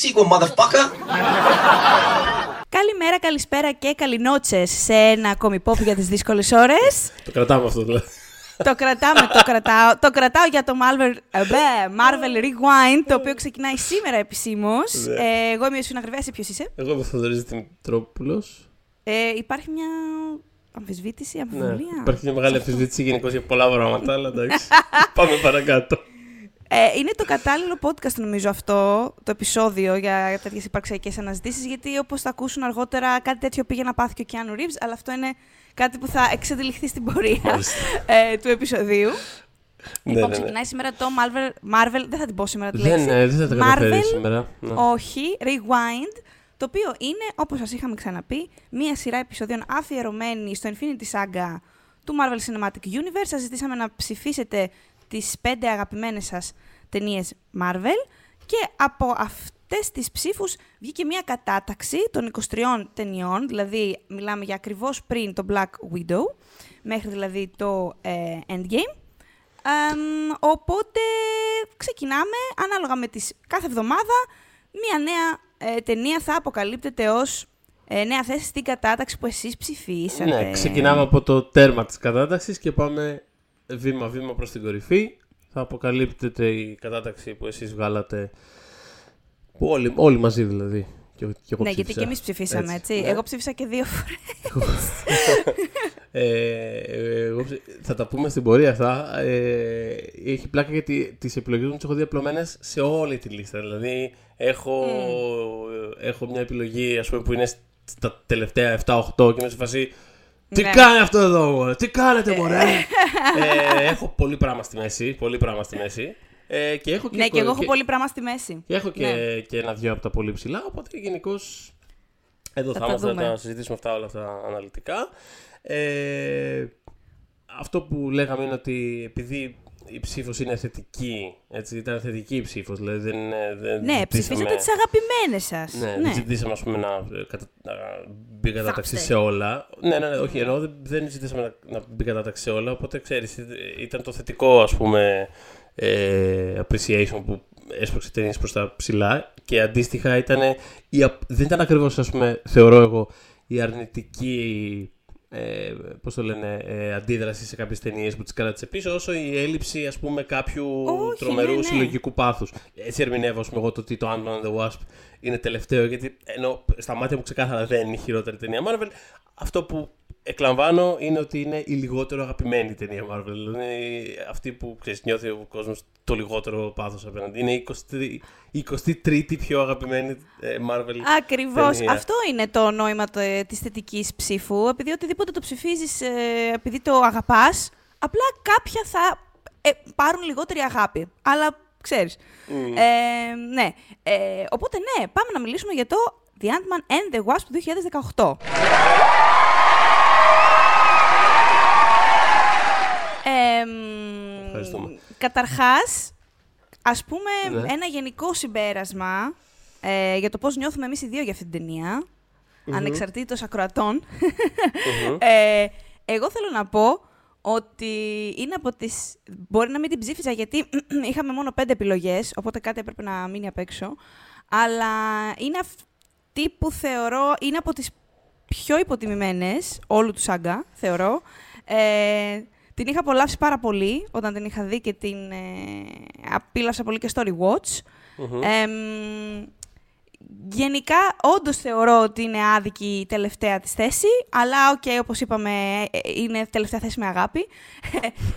that sequel, motherfucker! Καλημέρα, καλησπέρα και καληνότσες σε ένα ακόμη pop για τις δύσκολες ώρες. Το κρατάμε αυτό δηλαδή. το κρατάμε, το κρατάω. Το κρατάω για το Marvel, ε, μπε, Marvel Rewind, το οποίο ξεκινάει σήμερα επισήμως. Ναι. Ε, εγώ είμαι ο Σφίνα Γρυβαία, ποιος είσαι; Εγώ είμαι ο Θοδωρής Δημητρόπουλος. Ε, υπάρχει μια αμφισβήτηση, Ναι. αμφιβολία; Υπάρχει μια μεγάλη αμφισβήτηση γενικώς για πολλά πράγματα, αλλά εντάξει. Πάμε παρακάτω. Ε, είναι το κατάλληλο podcast νομίζω αυτό, το επεισόδιο για τέτοιες υπαρξιακές αναζητήσεις, γιατί όπως θα ακούσουν αργότερα κάτι τέτοιο πήγε να πάθει και ο Κιάνου Reeves, αλλά αυτό είναι κάτι που θα εξαντληχθεί στην πορεία Μάλιστα. ε, του επεισοδίου. Ναι, λοιπόν, ναι, ναι. ξεκινάει σήμερα το Marvel, Marvel, δεν θα την πω σήμερα τη Δεν, λέξη. ε, δεν θα τα καταφέρεις Marvel, σήμερα. Ναι. όχι, Rewind, το οποίο είναι, όπως σας είχαμε ξαναπεί, μία σειρά επεισοδίων αφιερωμένη στο Infinity Saga του Marvel Cinematic Universe. Σας ζητήσαμε να ψηφίσετε τις πέντε αγαπημένες σας ταινίες Marvel και από αυτές τις ψήφους βγήκε μία κατάταξη των 23 ταινιών, δηλαδή μιλάμε για ακριβώς πριν το Black Widow, μέχρι δηλαδή το ε, Endgame. Εμ, οπότε ξεκινάμε ανάλογα με τις κάθε εβδομάδα μία νέα ε, ταινία θα αποκαλύπτεται ως ε, νέα θέση στην κατάταξη που εσείς ψηφίσατε. Ναι, ξεκινάμε από το τέρμα της κατάταξης και πάμε βήμα-βήμα προς την κορυφή. Θα αποκαλύπτεται η κατάταξη που εσείς βγάλατε, που όλοι, όλοι μαζί δηλαδή. Και, και εγώ ναι, γιατί ψήφισα. και εμείς ψηφίσαμε, έτσι. ναι. Εγώ ψήφισα και δύο φορές. Ε, εγώ ψη- θα τα πούμε στην πορεία αυτά. Ε, έχει πλάκα γιατί τις επιλογές μου τις έχω δει απλωμένες σε όλη τη λίστα. Δηλαδή έχω, έχω μια επιλογή ας πούμε, που είναι στα τελευταία 7-8 και είμαι σε φάση τι Ναι. κάνει αυτό εδώ, μωρέ, τι κάνετε, μωρέ; ε, έχω πολύ πράγμα στη μέση. Πολύ πράγμα στη μέση. Ε, και έχω και, ναι, και εγώ έχω και- πολύ πράγμα στη μέση. και έχω και, Ναι. και ένα-δυο από τα πολύ ψηλά, οπότε γενικώς εδώ Θα θα, τα είμαστε να δούμε. τα συζητήσουμε αυτά όλα αυτά αναλυτικά. Ε, αυτό που λέγαμε είναι ότι επειδή η ψήφος είναι θετική, έτσι, ήταν θετική η ψήφος, δηλαδή δεν, είναι- δεν Ναι, ζητήσαμε- ψηφίσατε τις αγαπημένες σας. ναι, δεν ζητήσαμε ας πούμε, να, ε, κατα... να μπει κατάταξη Θάψτε. σε όλα. Ναι, ναι, ναι, όχι, εννοώ δεν, δεν ζητήσαμε να, να μπει κατάταξη σε όλα, οπότε ξέρεις, ε, ήταν το θετικό ας πούμε ε, appreciation που έσπρωξε ταινίες προς τα ψηλά και αντίστοιχα ήταν, η, απ- δεν ήταν ακριβώς ας πούμε, θεωρώ εγώ, η αρνητική ε, πώς το λένε, ε, αντίδραση σε κάποιες ταινίες που τις κράτησε πίσω, όσο η έλλειψη ας πούμε κάποιου Όχι, τρομερού ναι, ναι. συλλογικού πάθους. Έτσι ερμηνεύω ας πούμε, εγώ το ότι το Ant-Man and the Wasp είναι τελευταίο, γιατί ενώ στα μάτια μου ξεκάθαρα δεν είναι η χειρότερη ταινία Marvel, αυτό που εκλαμβάνω είναι ότι είναι η λιγότερο αγαπημένη ταινία Marvel. Δηλαδή αυτή που ξέρεις, νιώθει ο κόσμος το λιγότερο πάθος απέναντι. Είναι η 23η, η 23η πιο αγαπημένη ε, Marvel. Ακριβώς. ταινία. Αυτό είναι το νόημα το, ε, της θετικής ψήφου. Επειδή οτιδήποτε το ψηφίζεις, ε, επειδή το αγαπάς, απλά κάποια θα ε, πάρουν λιγότερη αγάπη. Αλλά ξέρεις. Ε, ναι. Ε, οπότε ναι, πάμε να μιλήσουμε για το The Ant-Man and the Wasp του 2018. Εμ, Ευχαριστούμε. Καταρχάς, ας πούμε Ναι. ένα γενικό συμπέρασμα ε, για το πώς νιώθουμε εμείς οι δύο για αυτή την ταινία, ανεξαρτήτως ακροατών. ε, εγώ θέλω να πω ότι είναι από τις... Μπορεί να μην την ψήφιζα γιατί είχαμε μόνο πέντε επιλογές, οπότε κάτι έπρεπε να μείνει απ' έξω. Αλλά είναι αυτή που θεωρώ... Είναι από τις πιο υποτιμημένες όλου του σάγκα, θεωρώ. Ε, την είχα απολαύσει πάρα πολύ όταν την είχα δει και την ε, απήλαυσα πολύ και στο rewatch. Εμ, γενικά, όντως θεωρώ ότι είναι άδικη η τελευταία της θέση, αλλά οκ, όπως είπαμε, ε, είναι τελευταία θέση με αγάπη.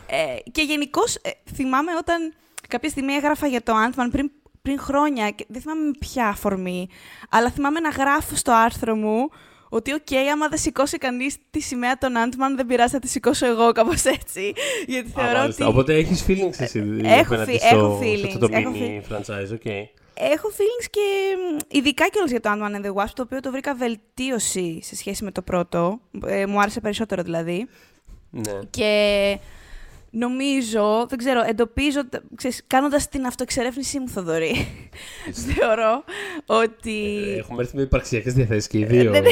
Ε, και γενικώς θυμάμαι όταν κάποια στιγμή έγραφα για το Ant-Man πριν, πριν χρόνια, και δεν θυμάμαι με ποια αφορμή, αλλά θυμάμαι να γράφω στο άρθρο μου ότι οκ, άμα δεν σηκώσει κανείς τη σημαία των Ant-Man, δεν πειράζει, θα τη σηκώσω εγώ, κάπως έτσι. Γιατί Α, θεωρώ μάλιστα. ότι. Οπότε έχεις feelings εσύ έχω απέναντι φι- στο, έχω σε feelings, αυτό το έχω mini franchise, OK. Έχω feelings και μ, ειδικά κιόλας για το Ant-Man and the Wasp, το οποίο το βρήκα βελτίωση σε σχέση με το πρώτο. Ε, μου άρεσε περισσότερο δηλαδή. Ναι. Και νομίζω, δεν ξέρω, εντοπίζω, ξέρεις, κάνοντας την αυτοεξερεύνησή μου, Θοδωρή, θεωρώ ότι... Ε, Έχουμε έρθει με υπαρξιακές διαθέσεις και οι δύο, ναι, ναι,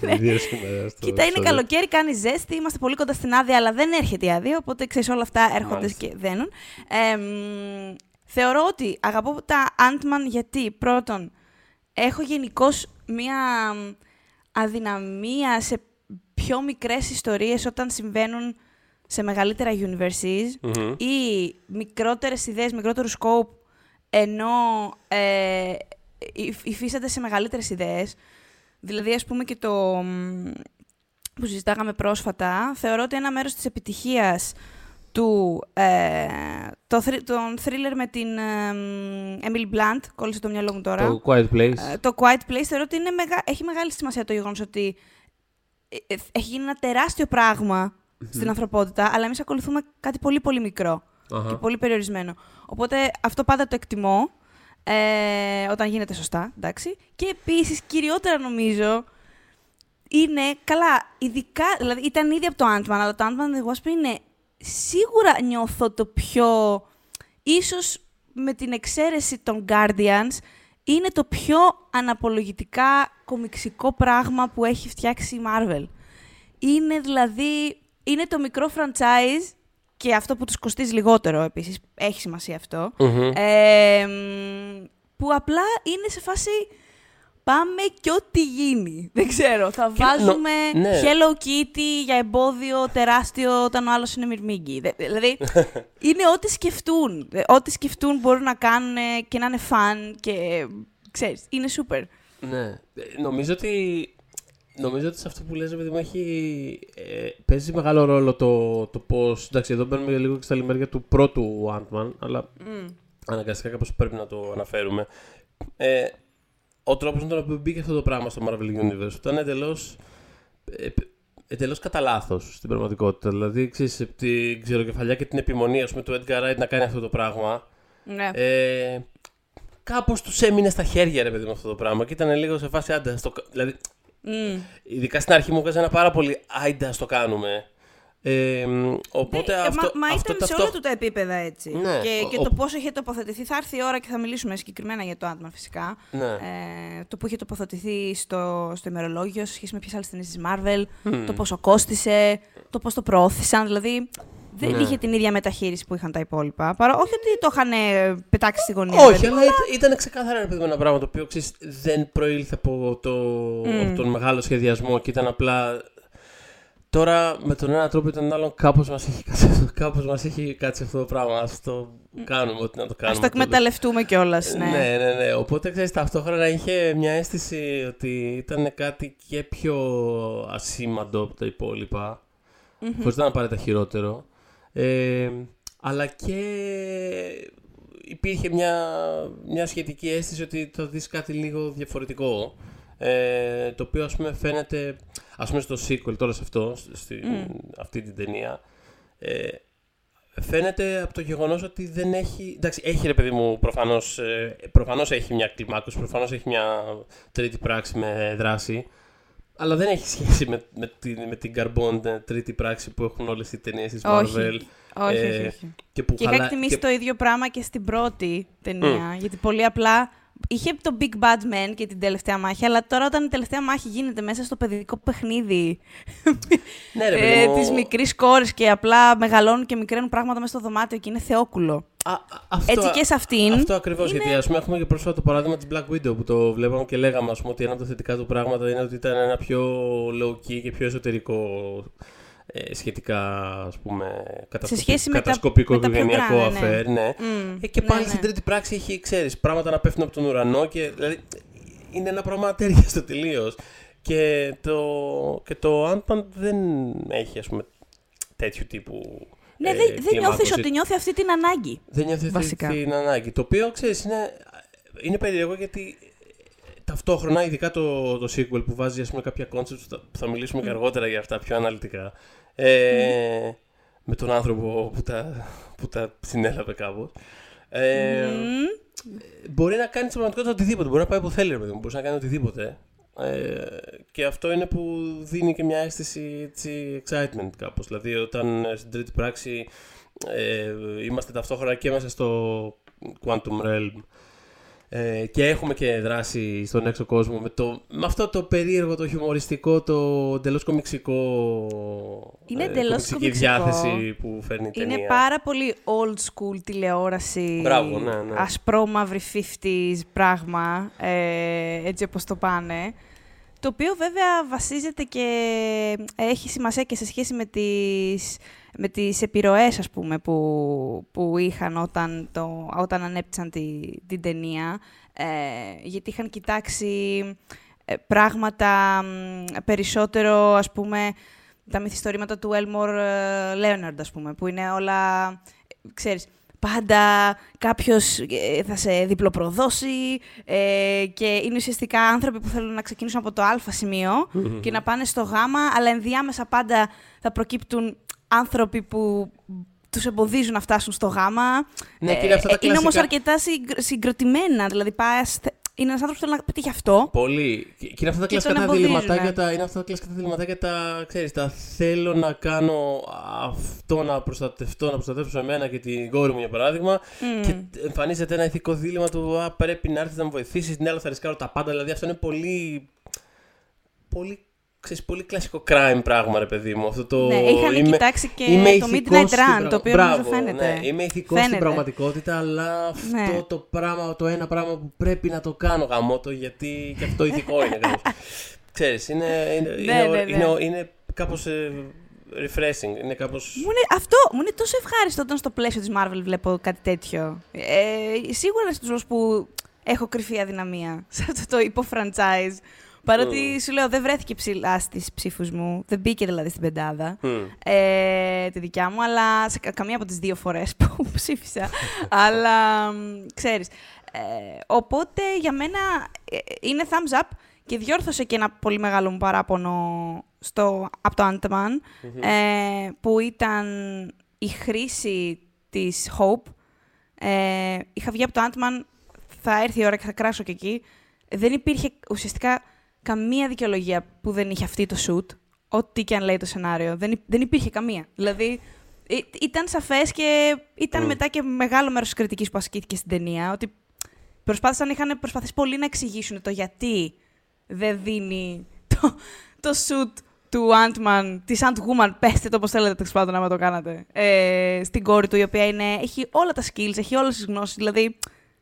και οι δύο σήμερα. στο Κοίτα, είναι επεισόδιο. καλοκαίρι, κάνει ζέστη, είμαστε πολύ κοντά στην άδεια, αλλά δεν έρχεται η άδεια, οπότε ξέρεις όλα αυτά έρχονται Μάλιστα. και δένουν. Ε, μ, θεωρώ ότι αγαπώ τα Ant-Man γιατί πρώτον έχω γενικώς μία αδυναμία σε πιο μικρές ιστορίες όταν συμβαίνουν σε μεγαλύτερα universes ή μικρότερες ιδέες, μικρότερου scope, ενώ ε, υφίσταται σε μεγαλύτερες ιδέες. Δηλαδή, ας πούμε και το που συζητάγαμε πρόσφατα, θεωρώ ότι ένα μέρος της επιτυχίας του, ε, το, τον thriller με την ε, Emily Blunt, κόλλησε το μυαλό μου τώρα. Το Quiet Place. Ε, το Quiet Place θεωρώ ότι είναι μεγα... έχει μεγάλη σημασία το γεγονός ότι ε, ε, έχει γίνει ένα τεράστιο στην ανθρωπότητα, αλλά εμείς ακολουθούμε κάτι πολύ πολύ και πολύ περιορισμένο. Οπότε αυτό πάντα το εκτιμώ ε, όταν γίνεται σωστά, εντάξει. Και επίσης, κυριότερα νομίζω, είναι καλά, ειδικά, δηλαδή ήταν ήδη από το Ant-Man, αλλά το Ant-Man The Wasp είναι σίγουρα νιώθω το πιο, ίσως με την εξαίρεση των Guardians, είναι το πιο αναπολογητικά κομιξικό πράγμα που έχει φτιάξει η Marvel. Είναι δηλαδή, είναι το μικρό franchise και αυτό που τους κοστίζει λιγότερο επίσης, έχει σημασία που απλά είναι σε φάση πάμε και ό,τι γίνει. Δεν ξέρω, θα βάζουμε ναι. Hello Kitty για εμπόδιο τεράστιο όταν ο άλλος είναι μυρμήγκι. Δηλαδή, είναι ό,τι σκεφτούν. Ό,τι σκεφτούν μπορούν να κάνουν και να είναι φαν και ξέρεις, είναι super. Ναι, νομίζω ότι Νομίζω ότι σε αυτό που λες, παιδί μου, έχει, ε, παίζει μεγάλο ρόλο το, το πώς. Εντάξει, εδώ μπαίνουμε λίγο και στα λιμέρια του πρώτου Ant-Man, αλλά mm. αναγκαστικά κάπως πρέπει να το αναφέρουμε. Ε, ο τρόπος με τον οποίο μπήκε αυτό το πράγμα στο Marvel Universe ήταν εντελώς. Ε, Εντελώς κατά λάθος στην πραγματικότητα. Δηλαδή, ξέρεις, την ξεροκεφαλιά και την επιμονή πούμε, του Edgar Wright να κάνει αυτό το πράγμα. Ναι. Ε, Κάπως τους έμεινε στα χέρια, ρε παιδί μου, αυτό το πράγμα. Και ήταν λίγο σε φάση άντα. Στο... Δηλαδή, Mm. Ειδικά στην αρχή μου έκανε ένα πάρα πολύ άιντα το κάνουμε. Ε, οπότε ναι, αυτό, μα, μα αυτό, ήταν σε όλα του τα επίπεδα έτσι. Ναι, και, και το πώς είχε τοποθετηθεί. Θα έρθει η ώρα και θα μιλήσουμε συγκεκριμένα για το άτομα φυσικά. Ναι. Ε, το που είχε τοποθετηθεί στο, στο ημερολόγιο σε σχέση με ποιες άλλες ταινίες της Marvel. Το πόσο κόστησε. Το πώς το προώθησαν. Δηλαδή δεν ναι. είχε την ίδια μεταχείριση που είχαν τα υπόλοιπα. Παρά, όχι ότι το είχαν πετάξει στη γωνία. Όχι, αλλά ήταν ξεκάθαρα ένα πράγμα το οποίο ξέρεις, δεν προήλθε από, το, από τον μεγάλο σχεδιασμό και ήταν απλά. Τώρα με τον ένα τρόπο ή τον άλλον κάπως μας έχει κάτσει, κάπως μας έχει κάτσει αυτό το πράγμα. Ας το κάνουμε ό,τι να το κάνουμε. Ας το εκμεταλλευτούμε κιόλας. Ναι. ναι, ναι, ναι. Οπότε ξέρεις ταυτόχρονα είχε μια αίσθηση ότι ήταν κάτι και πιο ασήμαντο από τα υπόλοιπα. Mm-hmm. Χωρίς να πάρει τα χειρότερο. Ε, αλλά και υπήρχε μια, μια σχετική αίσθηση ότι θα δεις κάτι λίγο διαφορετικό. Ε, το οποίο ας πούμε φαίνεται, ας πούμε στο sequel τώρα σε αυτό, στη, αυτή την ταινία, ε, φαίνεται από το γεγονός ότι δεν έχει, εντάξει έχει ρε παιδί μου προφανώς, ε, προφανώς έχει μια κλιμάκωση, προφανώς έχει μια τρίτη πράξη με δράση, αλλά δεν έχει σχέση με, με, την, με την Carbon τρίτη πράξη που έχουν όλες οι ταινίες της Marvel. Όχι, όχι, ε, όχι, Και, που και είχα εκτιμήσει το ίδιο πράγμα και στην πρώτη ταινία. Γιατί πολύ απλά είχε το Big Bad Man και την τελευταία μάχη, αλλά τώρα όταν η τελευταία μάχη γίνεται μέσα στο παιδικό παιχνίδι ναι, ρε, ε, της μικρής κόρης και απλά μεγαλώνουν και μικραίνουν πράγματα μέσα στο δωμάτιο και είναι θεόκουλο. Α, αυτό, Έτσι και σε αυτήν. Αυτό ακριβώς. Είναι... Γιατί ας πούμε, έχουμε και πρόσφατα το παράδειγμα της Black Widow που το βλέπαμε και λέγαμε ας πούμε, ότι ένα από τα θετικά του πράγματα είναι ότι ήταν ένα πιο low key και πιο εσωτερικό ε, σχετικά ας πούμε κατασκοπικό οικογενειακό ναι. αφέρ. Ναι. Mm, ε, και πάλι ναι, στην ναι. τρίτη πράξη έχει, ξέρεις, πράγματα να πέφτουν από τον ουρανό και δηλαδή, είναι ένα πράγμα στο τελείως. Και το, και το Ant-Man δεν έχει ας πούμε τέτοιου τύπου ναι, δεν, δεν νιώθεις ότι νιώθει αυτή την ανάγκη; Δεν νιώθει αυτή την ανάγκη. Το οποίο ξέρεις είναι, είναι περίεργο γιατί ταυτόχρονα, ειδικά το, το sequel που βάζει ας πούμε, κάποια concepts, θα, θα μιλήσουμε mm. και αργότερα για αυτά πιο αναλυτικά. Ε, mm. Με τον άνθρωπο που τα, που τα συνέλαβε κάπως. Ε, mm. Μπορεί να κάνει στην πραγματικότητα οτιδήποτε. Μπορεί να πάει που θέλει, παιδί Μπορεί να κάνει οτιδήποτε. Ε, και αυτό είναι που δίνει και μια αίσθηση έτσι, excitement κάπως. Δηλαδή όταν στην τρίτη πράξη ε, είμαστε ταυτόχρονα και μέσα στο Quantum Realm Ε, και έχουμε και δράση στον έξω κόσμο με, το, με αυτό το περίεργο, το χιουμοριστικό, το εντελώς κομιξικό. Είναι ε, εντελώς κομιξική διάθεση που φέρνει η ταινία. Είναι πάρα πολύ old school τηλεόραση. Μπράβο, ναι, ναι. Ασπρόμαυρη 50s πράγμα. Ε, έτσι όπως το πάνε. Το οποίο βέβαια βασίζεται και έχει σημασία και σε σχέση με τις, με τις επιρροές, ας πούμε, που, που είχαν όταν, το, όταν ανέπτυσαν τη, την ταινία. Ε, γιατί είχαν κοιτάξει ε, πράγματα περισσότερο, ας πούμε, τα μυθιστορήματα του Elmore Leonard, ας πούμε, που είναι όλα, ξέρεις, πάντα κάποιος ε, θα σε διπλοπροδώσει ε, και είναι ουσιαστικά άνθρωποι που θέλουν να ξεκινήσουν από το α σημειο και να πάνε στο γ, αλλά ενδιάμεσα πάντα θα προκύπτουν άνθρωποι που τους εμποδίζουν να φτάσουν στο γάμα. Ναι, ε, αυτά τα είναι όμως αρκετά συγκροτημένα, δηλαδή πας, είναι ένας άνθρωπος που θέλει να πετύχει αυτό. Πολύ. Και είναι αυτά τα κλασικά διληματάκια τα, είναι αυτά τα κλασικά διληματάκια τα, ξέρεις, τα θέλω να κάνω αυτό να προστατευτώ, να προστατεύσω εμένα και την κόρη μου για παράδειγμα. Mm. Και εμφανίζεται ένα ηθικό δίλημα του Α, πρέπει να έρθεις να με βοηθήσεις. Ναι, αλλά θα ρισκάρω τα πάντα. Δηλαδή αυτό είναι πολύ. Πολύ ξέρεις, πολύ κλασικό crime πράγμα, ρε παιδί μου. Αυτό το... Ναι, είχαν είμαι, κοιτάξει και το Midnight Run, το οποίο Μπράβο, νομίζω φαίνεται. Ναι, είμαι ηθικός στην πραγματικότητα, αλλά αυτό ναι. το πράγμα, το ένα πράγμα που πρέπει να το κάνω γαμότο, γιατί και αυτό ηθικό είναι. Ξέρεις, είναι, είναι, ναι, είναι, ναι, είναι, είναι, είναι κάπως ε, refreshing. Είναι κάπως... Μου είναι, αυτό μου είναι τόσο ευχάριστο όταν στο πλαίσιο της Marvel βλέπω κάτι τέτοιο. Ε, σίγουρα είναι στους που έχω κρυφή αδυναμία σε αυτό το υπο-franchise Παρότι mm. σου λέω δεν βρέθηκε ψηλά στις ψήφους μου. Δεν μπήκε δηλαδή στην πεντάδα. Mm. Ε, τη δικιά μου, αλλά σε καμία από τις δύο φορές που ψήφισα. αλλά ξέρεις. Ε, οπότε για μένα ε, είναι thumbs up και διόρθωσε και ένα πολύ μεγάλο μου παράπονο στο, από το ant mm-hmm. ε, που ήταν η χρήση της Hope. Ε, είχα βγει από το ant θα έρθει η ώρα και θα κράσω και εκεί. Δεν υπήρχε ουσιαστικά καμία δικαιολογία που δεν είχε αυτή το shoot, ό,τι και αν λέει το σενάριο. Δεν, δεν υπήρχε καμία. Δηλαδή, ήταν σαφές και ήταν mm. μετά και μεγάλο μέρος της κριτικής που ασκήθηκε στην ταινία. Ότι προσπάθησαν, είχαν προσπαθήσει πολύ να εξηγήσουν το γιατί δεν δίνει το, το shoot του Ant-Man, της Ant-Woman, πέστε το όπως θέλετε τέλος πάντων άμα το κάνατε, ε, στην κόρη του, η οποία είναι, έχει όλα τα skills, έχει όλες τις γνώσεις. Δηλαδή,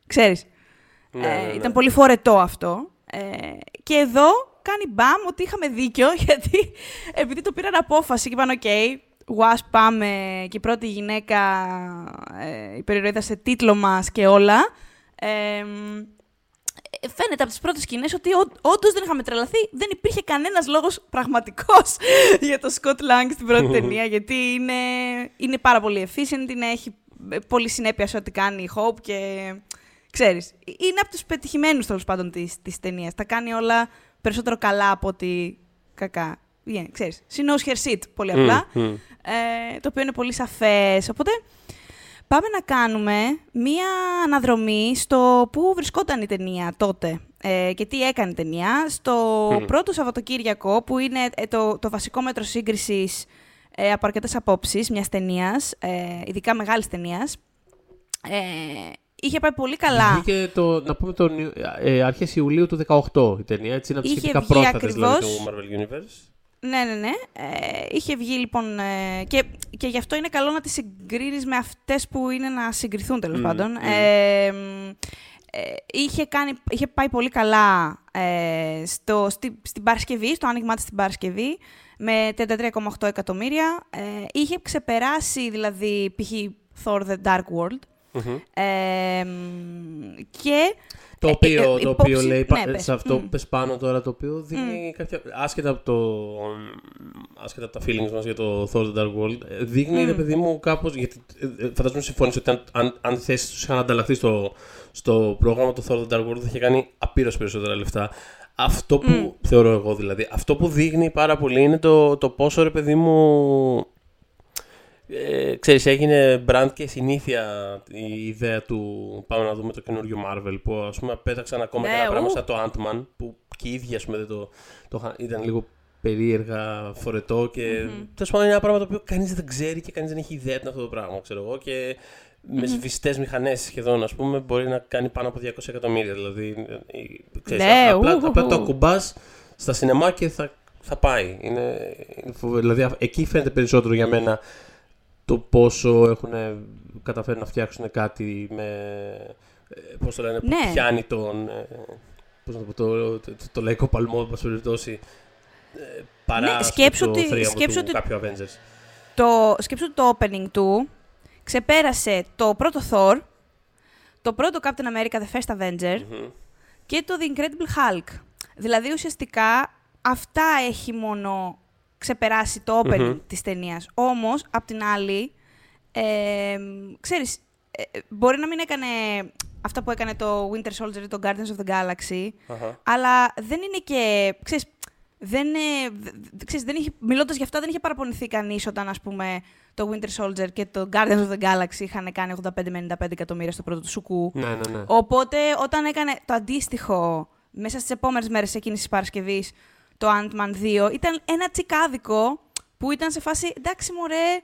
ξέρεις. Ναι, ε, ναι, ναι. Ήταν πολύ φορετό αυτό. Ε, και εδώ κάνει μπαμ ότι είχαμε δίκιο, γιατί επειδή το πήραν απόφαση και είπαν «ΟΚ, okay, was πάμε και η πρώτη γυναίκα ε, η σε τίτλο μας και όλα». Ε, φαίνεται από τις πρώτες σκηνές ότι όντως δεν είχαμε τρελαθεί. Δεν υπήρχε κανένας λόγος πραγματικός για το Scott Lang στην πρώτη ταινία, γιατί είναι, είναι πάρα πολύ efficient, είναι, έχει πολύ συνέπεια σε ό,τι κάνει η Hope και ξέρεις, είναι από τους πετυχημένους τέλος πάντων της, της ταινίας. Τα κάνει όλα περισσότερο καλά από ότι κακά. Yeah, ξέρεις, she knows her shit, πολύ απλά, Ε, το οποίο είναι πολύ σαφές. Οπότε, πάμε να κάνουμε μία αναδρομή στο πού βρισκόταν η ταινία τότε ε, και τι έκανε η ταινία. Στο πρώτο Σαββατοκύριακο, που είναι ε, το, το βασικό μέτρο σύγκρισης ε, από αρκετές απόψεις μιας ταινίας, ε, ειδικά μεγάλης ταινίας, ε, Είχε πάει πολύ καλά. Βγήκε το, να πούμε το ε, αρχές Ιουλίου του 2018 η ταινία, έτσι είναι από τις σχετικά πρόσφατες δηλαδή, του Marvel Universe. Ναι, ναι, ναι. Ε, είχε βγει λοιπόν. Ε, και, και γι' αυτό είναι καλό να τις συγκρίνεις με αυτές που είναι να συγκριθούν τέλος mm, πάντων. Mm. Ε, ε, είχε, κάνει, είχε πάει πολύ καλά ε, στο, στη, στην Παρασκευή, στο άνοιγμά της στην Παρασκευή, με 33,8 εκατομμύρια. Ε, είχε ξεπεράσει δηλαδή π.χ. Thor The Dark World, και... Το ε, οποίο, ε, το οποίο λέει, ναι, σε αυτό που πες πάνω τώρα, το οποίο δίνει κάποια... Άσχετα από, το, άσχετα από τα feelings μας για το Thor The Dark World, ε, δείχνει, ρε παιδί μου, κάπως... Γιατί φαντάζομαι συμφωνείς ότι αν, αν, αν θέσεις τους είχαν ανταλλαχθεί στο, στο πρόγραμμα το Thor The Dark World θα είχε κάνει απείρως περισσότερα λεφτά. Αυτό που θεωρώ εγώ δηλαδή, αυτό που δείχνει πάρα πολύ είναι το, το πόσο ρε παιδί μου ε, ξέρεις, έγινε brand και συνήθεια η ιδέα του πάμε να δούμε το καινούριο Marvel που ας πούμε πέταξαν ακόμα ναι, και ένα πράγμα σαν το Ant-Man που και οι ίδιοι ας πούμε το, το, ήταν λίγο περίεργα, φορετό και mm-hmm. τέλος πάντων είναι ένα πράγμα το οποίο κανείς δεν ξέρει και κανείς δεν έχει ιδέα τι αυτό το πράγμα ξέρω εγώ και με σβηστές μηχανές σχεδόν, ας πούμε, μπορεί να κάνει πάνω από 200 εκατομμύρια. Δηλαδή, ε, ξέρεις, Ναι, απλά, ου, απλά ου, το ου. ακουμπάς στα σινεμά και θα, θα πάει. Είναι, είναι φοβερό. Δηλαδή, α- εκεί φαίνεται περισσότερο για μένα το πόσο έχουν καταφέρει να φτιάξουν κάτι με. ε, Πώς το λένε, που Ναι. πιάνει τον. ε, Πώς να το πω, το, το, το λαϊκό παλμό, εν πάση περιπτώσει. ε, Παρά Ναι, ας πούμε, σκέψου το ότι- θρίαμβο σκέψου του ότι- κάποιου Avengers. Το, σκέψου ότι το opening του ξεπέρασε το πρώτο Thor, το πρώτο Captain America The First Avenger Μμμ. και το The Incredible Hulk. Δηλαδή ουσιαστικά αυτά έχει μόνο ξεπεράσει το opening Μμμ. της ταινίας. Όμως, απ' την άλλη, ε, ξέρεις, ε, ε, μπορεί να μην έκανε αυτά που έκανε το Winter Soldier ή το Guardians of the Galaxy, Αχα. αλλά δεν είναι και. Ξέρεις, δεν, ε, δ- δ- ξέρεις, δεν είχε, μιλώντας γι' αυτά, δεν είχε παραπονηθεί κανείς όταν, ας πούμε, το Winter Soldier και το Guardians of the Galaxy είχαν κάνει 85 με 95 εκατομμύρια στο πρώτο του σουκού. Ναι, ναι, ναι. Οπότε, όταν έκανε το αντίστοιχο μέσα στις επόμενες μέρες εκείνης της Παρασκευής, το Ant-Man 2, ήταν ένα τσικάδικο που ήταν σε φάση, εντάξει μωρέ,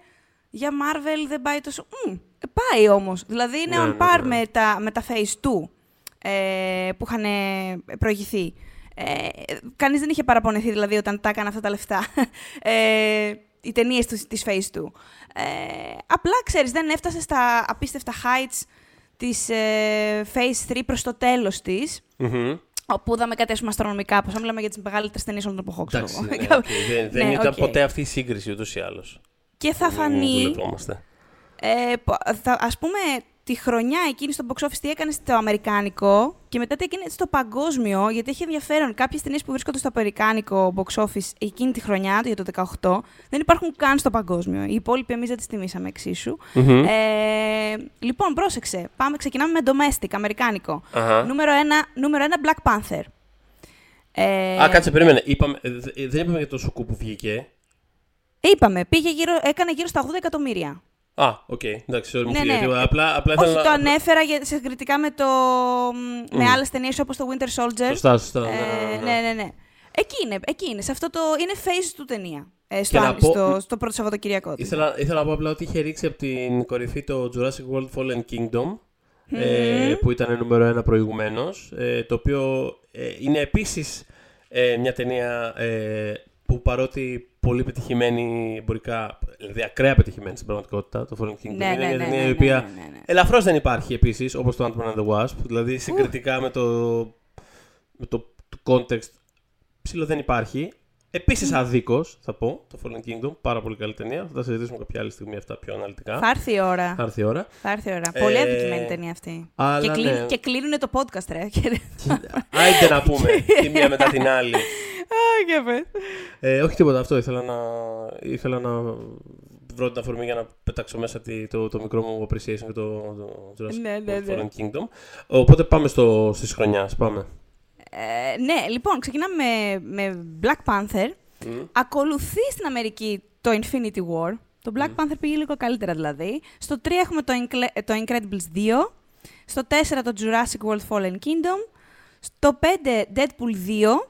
για Marvel δεν πάει τόσο... Μμ, ε, πάει όμως. Δηλαδή είναι Ναι, on ναι, par ναι. με, τα, με τα Phase 2 ε, που είχαν ε, προηγηθεί. Ε, κανείς δεν είχε παραπονεθεί δηλαδή όταν τα έκανε αυτά τα λεφτά. Ε, οι ταινίες της Phase 2. Ε, απλά, ξέρεις, δεν έφτασε στα απίστευτα heights της ε, Phase 3 προς το τέλος της, Μμμ. Όπου είδαμε κάτι ας πούμε, αστρονομικά, πως μιλάμε για τις μεγαλύτερες ταινίες όλων των εποχών. ξέρω Εντάξει, εγώ. ναι, οκ. δεν, δεν Ναι, ήταν οκ. ποτέ αυτή η σύγκριση ούτως ή άλλως. Και θα φανεί, βολευόμαστε. ε, πο- θα, ας πούμε, τη χρονιά εκείνη στο box office τι έκανε στο αμερικάνικο και μετά τι έκανε στο παγκόσμιο, γιατί έχει ενδιαφέρον κάποιες ταινίες που βρίσκονται στο αμερικάνικο box office εκείνη τη χρονιά, για το 18, δεν υπάρχουν καν στο παγκόσμιο. Οι υπόλοιποι εμείς δεν τις τιμήσαμε εξίσου. Μμμ. Ε, λοιπόν, πρόσεξε. Πάμε, ξεκινάμε με domestic, αμερικάνικο. Αχα. Νούμερο ένα, νούμερο ένα, Black Panther. Ε, Α, κάτσε, περίμενε. Είπαμε, ε, δε- ε, δεν είπαμε για το ΣΚ που βγήκε. Είπαμε, πήγε γύρω, έκανε γύρω στα 80 εκατομμύρια. Α, οκ. Εντάξει, sorry, μου Ναι, φύγε. ναι. τίποτα. Απλά, απλά Όχι, ήθελα το να- ανέφερα για, συγκριτικά με, το, μ, με Μμ. άλλες ταινίες όπως το Winter Soldier. Σωστά, σωστά. Ε, ναι, ναι, ναι. Εκεί είναι, εκεί είναι. Σε αυτό το, είναι phase του ταινία. Ε, Και στο, να αν- πω- στο, στο πρώτο Σαββατοκυριακό της. Ήθελα, ήθελα να πω απλά ότι είχε ρίξει από την κορυφή το Jurassic World Fallen Kingdom. ε, που ήταν νούμερο ένα προηγουμένως, ε, το οποίο ε, είναι επίσης ε, μια ταινία ε, που παρότι πολύ πετυχημένη εμπορικά, δηλαδή ακραία πετυχημένη στην πραγματικότητα, το Fallen Kingdom, Ναι, είναι ναι, μια ναι, ταινία ναι, η οποία ναι, ναι, ναι. ελαφρώς δεν υπάρχει επίσης, όπως το Ant-Man and the Wasp, δηλαδή συγκριτικά με το, με το, το context ψήλο δεν υπάρχει. Επίσης αδίκως, θα πω, το Fallen Kingdom, πάρα πολύ καλή ταινία, θα τα συζητήσουμε κάποια άλλη στιγμή αυτά πιο αναλυτικά. Θα έρθει η ώρα. Θα έρθει η ώρα. Θα έρθει η ώρα. Ε, Πολύ αδικημένη ταινία αυτή. αλλά και, κλείνει, ναι. και κλείνουν το podcast, ρε. Άιντε να πούμε τη μία μετά την άλλη. Α, για πες. Ε, όχι τίποτα, αυτό ήθελα να, ήθελα να βρω την αφορμή για να πετάξω μέσα τη, το, το μικρό μου appreciation για το, το Jurassic Ναι, ναι, World ναι. Fallen Kingdom. Οπότε πάμε στο, στις χρονιάς, πάμε. Ε, ναι, λοιπόν, ξεκινάμε με, με Black Panther. Μμ. Ακολουθεί στην Αμερική το Infinity War. Το Black Panther πήγε λίγο καλύτερα δηλαδή. Στο 3 έχουμε το, Incle- το Incredibles 2. Στο 4 το Jurassic World Fallen Kingdom. Στο 5 Deadpool 2.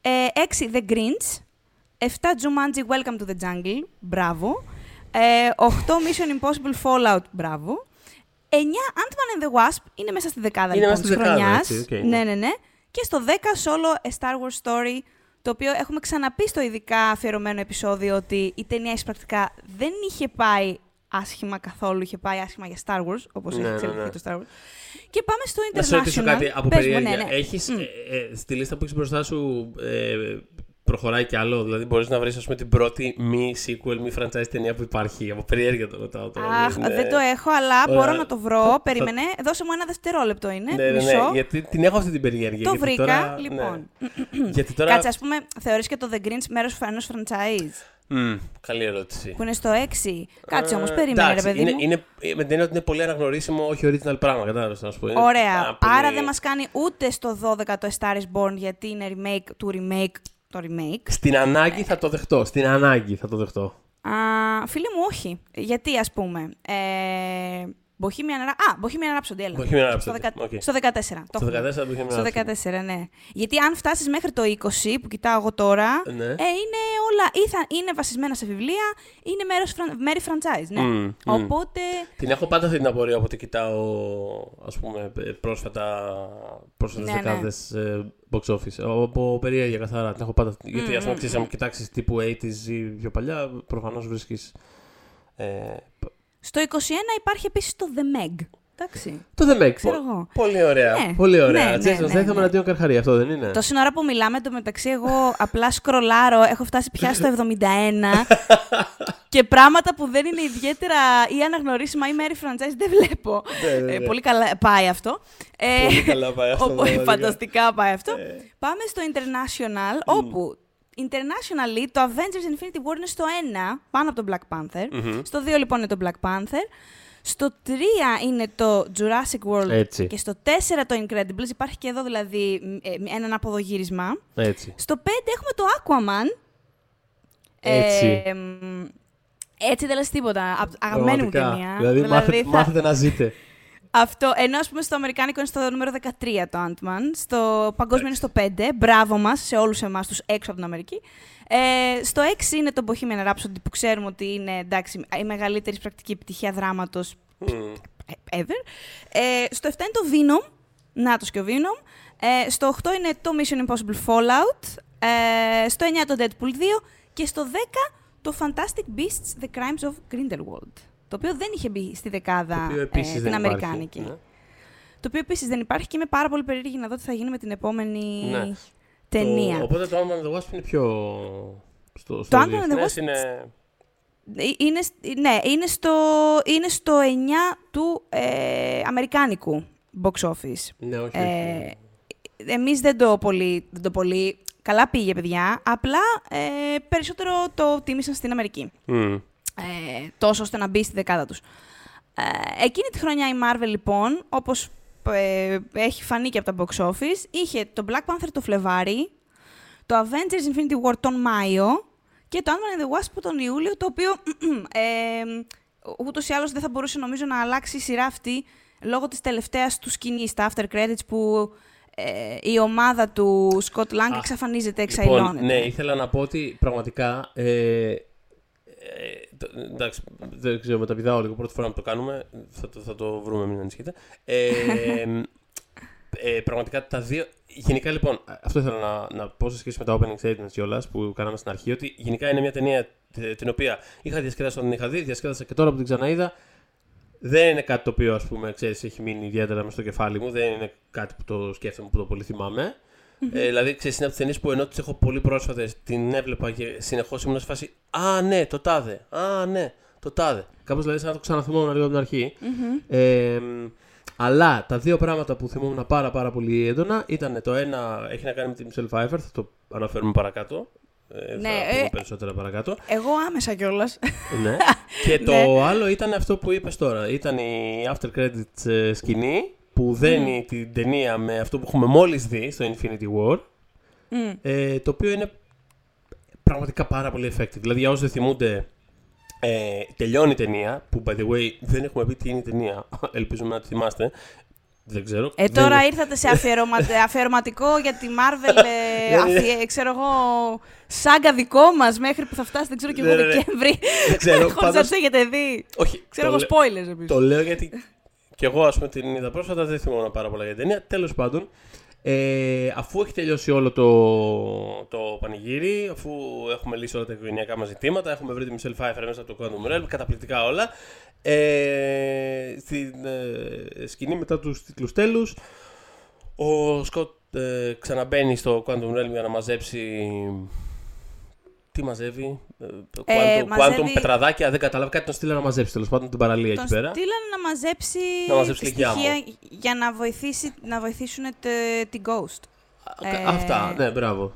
Ε, 6 The Grinch. 7 Jumanji Welcome to the Jungle. Μπράβο. Ε, 8 Mission Impossible Fallout. Μπράβο. 9 Ant-Man and the Wasp. Είναι μέσα στη δεκάδα Είναι λοιπόν, μέσα στη της δεκάδα, χρονιάς. έτσι, οκ, ναι, ναι. ναι, ναι. Και στο 10 Solo A Star Wars Story, το οποίο έχουμε ξαναπεί στο ειδικά αφιερωμένο επεισόδιο ότι η ταινία πρακτικά δεν είχε πάει άσχημα καθόλου, είχε πάει άσχημα για Star Wars, όπως Ναι, έχει ναι, εξελιχθεί ναι. το Star Wars. Και πάμε στο Να International. σε ρωτήσω κάτι από Πες μου, περιέργεια. ναι, ναι. Έχεις, Μμ. ε, ε, στη λίστα που έχεις μπροστά σου ε, προχωράει κι άλλο. Δηλαδή μπορείς να βρεις ας πούμε, την πρώτη μη sequel, μη franchise ταινία που υπάρχει. Από περιέργεια το ρωτάω τώρα. Αχ, Είναι- δεν το έχω, αλλά Ωραία. μπορώ να το βρω. Θα- Περίμενε, δώσε μου ένα δευτερόλεπτο είναι. Ναι, ναι, μισό. ναι, γιατί την έχω αυτή την περιέργεια. Το γιατί βρήκα, τώρα- λοιπόν. ναι. γιατί τώρα... Κάτσε, ας πούμε, θεωρείς και το The Grinch μέρος ενός franchise, Μμ, καλή ερώτηση. που είναι στο 6. Κάτσε όμως, Ε, περίμενε, ρε εντάξει, παιδί είναι, μου. Είναι, με την έννοια ότι είναι πολύ αναγνωρίσιμο, όχι original πράγμα, κατάλαβες να σου πω. Είναι Ωραία. πάρα πολύ- Άρα δεν μας κάνει ούτε στο 12 το A Star is Born, γιατί είναι remake του remake το remake. Στην ανάγκη θα το δεχτώ. Στην ανάγκη θα το δεχτώ. Α, φίλε μου, όχι. Γιατί, ας πούμε, ε, Bohemian, Ra- Α, Bohemian Rhapsody, έλα. Bohemian Rhapsody, Στο, δεκα- οκ. στο 14. το Στο έχουμε. 14 Bohemian Στο Rhapsody. 14, ναι. Γιατί αν φτάσεις μέχρι το 20, που κοιτάω εγώ τώρα, Ναι. ε, είναι όλα. Ή θα, είναι βασισμένα σε βιβλία, είναι μέρος, fran- μέρη franchise. Ναι. Μμμ, μμμ. Οπότε. Την έχω πάντα αυτή την απορία όποτε κοιτάω ας πούμε, ε, πρόσφατα, πρόσφατες Ναι, ναι. δεκάδες ε, box office. Από περιέργεια καθαρά. Την έχω πάντα. Γιατί ας πούμε, ξέρεις, αν κοιτάξεις τύπου 80s ή πιο παλιά, προφανώς βρίσκεις... Ε, Στο 21 υπάρχει επίσης το The Meg. Εντάξει. το The Meg. Ξέρω Πο- εγώ. Πολύ ωραία. Ναι, Πολύ ωραία. ναι, ναι, Jason ναι, Statham ναι. εναντίον Καρχαρία, αυτό δεν είναι; Τόση ώρα που μιλάμε, το μεταξύ εγώ απλά σκρολάρω, έχω φτάσει πια στο 71 και πράγματα που δεν είναι ιδιαίτερα ή αναγνωρίσιμα ή μέρη franchise δεν βλέπω. Ναι, ναι, Ε, ναι. πολύ καλά πάει αυτό. Ε, Πολύ καλά πάει αυτό, όπου- πραγματικά. φανταστικά πάει αυτό. Ε. Πάμε στο International, όπου Internationally το Avengers Infinity War είναι στο 1, πάνω από τον Black Panther. Μμμ. Στο 2 λοιπόν είναι το Black Panther. Στο 3 είναι το Jurassic World Έτσι. και στο 4 το Incredibles. Υπάρχει και εδώ δηλαδή μ, ε, έναν αποδογύρισμα. Έτσι. Στο 5 έχουμε το Aquaman. Έτσι. Ε, μ, έτσι δεν λες τίποτα. Απ- Αγαπημένη μου Πραγματικά. ταινία. Δηλαδή, μάθε- θα- μάθετε να ζείτε. Αυτό, ενώ ας πούμε στο Αμερικάνικο είναι στο νούμερο 13 το Ant-Man, στο παγκόσμιο είναι στο 5, μπράβο μας σε όλους εμάς τους έξω από την Αμερική. Ε, στο 6 είναι το Bohemian Rhapsody που ξέρουμε ότι είναι εντάξει, η μεγαλύτερη πρακτική επιτυχία δράματος Μμ. ε, ever. Ε, στο 7 είναι το Venom, νάτος και ο Venom. Ε, στο 8 είναι το Mission Impossible Fallout. Ε, στο 9 το Deadpool 2 και στο 10 το Fantastic Beasts The Crimes of Grindelwald. Το οποίο δεν είχε μπει στη δεκάδα Το οποίο ε, επίσης την δεν υπάρχει, Αμερικάνικη. ναι. Το οποίο επίσης δεν υπάρχει και είμαι πάρα πολύ περίεργη να δω τι θα γίνει με την επόμενη Ναι. Ταινία. Το, οπότε το Ant-Man and the Wasp είναι πιο. Στο, στο Το Ant-Man and the διεθνές Wasp- είναι. Ε, Είναι, σ- ναι, είναι στο, είναι στο 9 του ε, Αμερικάνικου box office. Ναι, όχι. Ε, όχι. εμείς δεν το πολύ, δεν το πολύ... Καλά πήγε, παιδιά. Απλά ε, περισσότερο το τίμησαν στην Αμερική. Μμ. Ε, τόσο ώστε να μπει στη δεκάδα τους. Ε, εκείνη τη χρονιά η Marvel, λοιπόν, όπως ε, έχει φανεί και από τα box office, είχε το Black Panther το Φλεβάρι, το Avengers Infinity War τον Μάιο και το Ant-Man and the Wasp τον Ιούλιο, το οποίο ε, ούτως ή άλλως δεν θα μπορούσε νομίζω να αλλάξει η σειρά αυτή λόγω της τελευταίας του σκηνής, τα after credits που ε, η ομάδα του Scott Lang Α, εξαφανίζεται, Λοιπόν, εξαϊλώνεται. ναι, ήθελα να πω ότι πραγματικά. Ε, ε, το- εντάξει, δεν ξέρω, μεταπηδάω λίγο. Πρώτη φορά που το κάνουμε. Θα το, θα το βρούμε, μην ανησυχείτε. Ε, ε, πραγματικά τα δύο. Γενικά λοιπόν, αυτό ήθελα να, να πω σε σχέση με τα opening statements κιόλας που κάναμε στην αρχή. Ότι γενικά είναι μια ταινία ε, την οποία είχα διασκεδάσει όταν την είχα δει, διασκέδασα και τώρα που την ξαναείδα. Δεν είναι κάτι το οποίο, ας πούμε, ξέρεις, έχει μείνει ιδιαίτερα μέσα στο κεφάλι μου. Δεν είναι κάτι που το σκέφτομαι, που το πολύ θυμάμαι. Ε, δηλαδή, ξέρεις, είναι από τις ταινίες που ενώ τις έχω πολύ πρόσφατες, την έβλεπα και συνεχώς ήμουν σε φάση Α, ναι, το τάδε. Α, ναι, το τάδε. Κάπως δηλαδή σαν να το ξαναθυμόμουν λίγο από την αρχη Ε, αλλά τα δύο πράγματα που θυμόμουν πάρα, πάρα πολύ έντονα ήταν το ένα έχει να κάνει με τη Michelle Pfeiffer, θα το αναφέρουμε παρακάτω. Ε, Ναι, θα πούμε ε, περισσότερα παρακάτω. Εγώ άμεσα κιόλας. ναι. και το Ναι. άλλο ήταν αυτό που είπες τώρα. Ήταν η after credits ε, σκηνή που δένει την ταινία με αυτό που έχουμε μόλις δει στο Infinity War. Μμ. Ε, το οποίο είναι πραγματικά πάρα πολύ effective. Δηλαδή, για όσοι δεν θυμούνται, ε, τελειώνει η ταινία, που by the way δεν έχουμε πει τι είναι η ταινία. Ελπίζουμε να τη θυμάστε. Δεν ξέρω. Ε, Δεν τώρα είναι- ήρθατε σε αφιερωμα... αφιερωματικό για τη Marvel, ε, Δεν είναι. αφιε- ξέρω εγώ, σάγκα δικό μας μέχρι που θα φτάσει, δεν ξέρω κι εγώ, Ναι, ναι, ναι. Δεκέμβρη. Δεν ξέρω, Χωρίς να πάντως- τους έχετε δει. Όχι. Ξέρω το εγώ, λέ- spoilers επίσης. Το λέω γιατί και εγώ ας πούμε την είδα πρόσφατα, δεν θυμόμουν πάρα πολλά για την ταινία. Τέλος πάντων, ε, αφού έχει τελειώσει όλο το, το πανηγύρι, αφού έχουμε λύσει όλα τα οικογενειακά μας ζητήματα, έχουμε βρει τη Michelle Pfeiffer μέσα από το Quantum Realm, καταπληκτικά όλα. Ε, στην ε, σκηνή μετά τους τίτλους τέλους, ο Σκοτ ε, ξαναμπαίνει στο Quantum Realm για να μαζέψει... Τι μαζεύει, ε, το Ε, Quantum, μαζεύει- Quantum πετραδάκια, δεν κατάλαβα, κάτι τον στείλα να μαζέψει τέλος πάντων την παραλία Τον εκεί πέρα. στείλαν να μαζέψει, Να μαζέψει λυκιά στοιχεία για να, βοηθήσει, να βοηθήσουν τε- την Ghost. Α, Ε, Αυτά, ναι, μπράβο.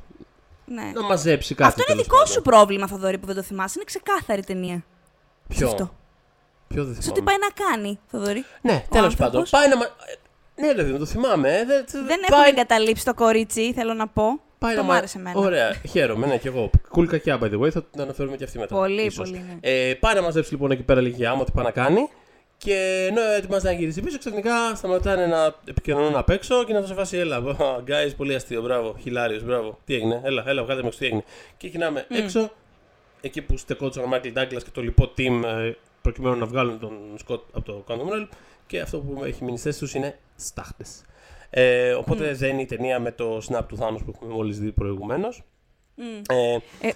Ναι. Να μαζέψει κάτι. Αυτό είναι τέλος δικό πάντων. σου πρόβλημα, Θοδωρή, που δεν το θυμάσαι. Είναι ξεκάθαρη ταινία. Σε Ποιο; Αυτό. Ποιο δεν Σε τι θυμάμαι. πάει να κάνει, Θοδωρή. Ναι, τέλος άνθρωπος. πάντων. Πάει να. μα- ε, Ναι, ρε, δεν το θυμάμαι. ε, Δεν, Δεν πάει, έχουν εγκαταλείψει το κορίτσι, θέλω να πω. Πάει το να μου μα- άρεσε εμένα. Ωραία, χαίρομαι, ναι, και εγώ. Cool κακιά, by the way, θα την αναφέρουμε και αυτή μετά. Πολύ, ίσως. πολύ, ναι. Ε, πάει να μαζέψει λοιπόν εκεί πέρα λίγη άμα, τι πάει να κάνει. Και ενώ ετοιμάζεται να γυρίσει πίσω, ξαφνικά σταματάνε να επικοινωνούν απ' έξω και να το σε φάσει. Έλα, guys, πολύ αστείο, μπράβο, χιλάριο, μπράβο. Τι έγινε, έλα, έλα, βγάλτε με έξω, τι έγινε. Και γυρνάμε έξω, εκεί που στεκόντουσαν ο Μάικλ Ντάγκλα και το λοιπό team ε, προκειμένου να βγάλουν τον Σκοτ από το Quantum Realm. Και αυτό που έχει μείνει στη θέση τους είναι στάχτες. Ε, οπότε δεν είναι η ταινία με το snap του Thanos που έχουμε μόλι δει προηγουμένως. Ε, Ε,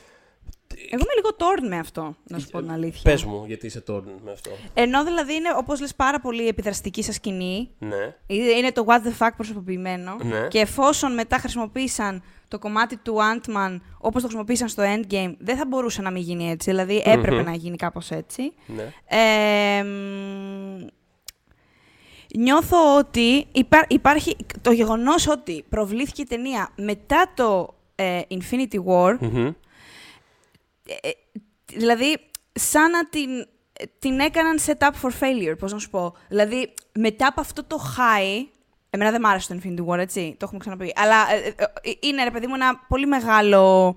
εγώ είμαι λίγο torn με αυτό, να σου πω την αλήθεια. Πες μου, γιατί είσαι torn με αυτό. Ενώ δηλαδή είναι, όπως λες, πάρα πολύ επιδραστική sa σκηνή. Ναι. Είναι το what the fuck προσωποποιημένο. Ναι. Και εφόσον μετά χρησιμοποίησαν το κομμάτι του Ant-Man όπως το χρησιμοποίησαν στο Endgame, δεν θα μπορούσε να μην γίνει έτσι. Δηλαδή έπρεπε να γίνει κάπως έτσι. ναι. Ε, μ, νιώθω ότι υπά- υπάρχει το γεγονός ότι προβλήθηκε η ταινία μετά το ε, Infinity War, Μμμ. δηλαδή σαν να την, την έκαναν set up for failure, πώς να σου πω. Δηλαδή μετά από αυτό το high, εμένα δεν μ' άρεσε το Infinity War, έτσι, το έχουμε ξαναπεί, αλλά ε, ε, ε, είναι ρε παιδί μου ένα πολύ μεγάλο...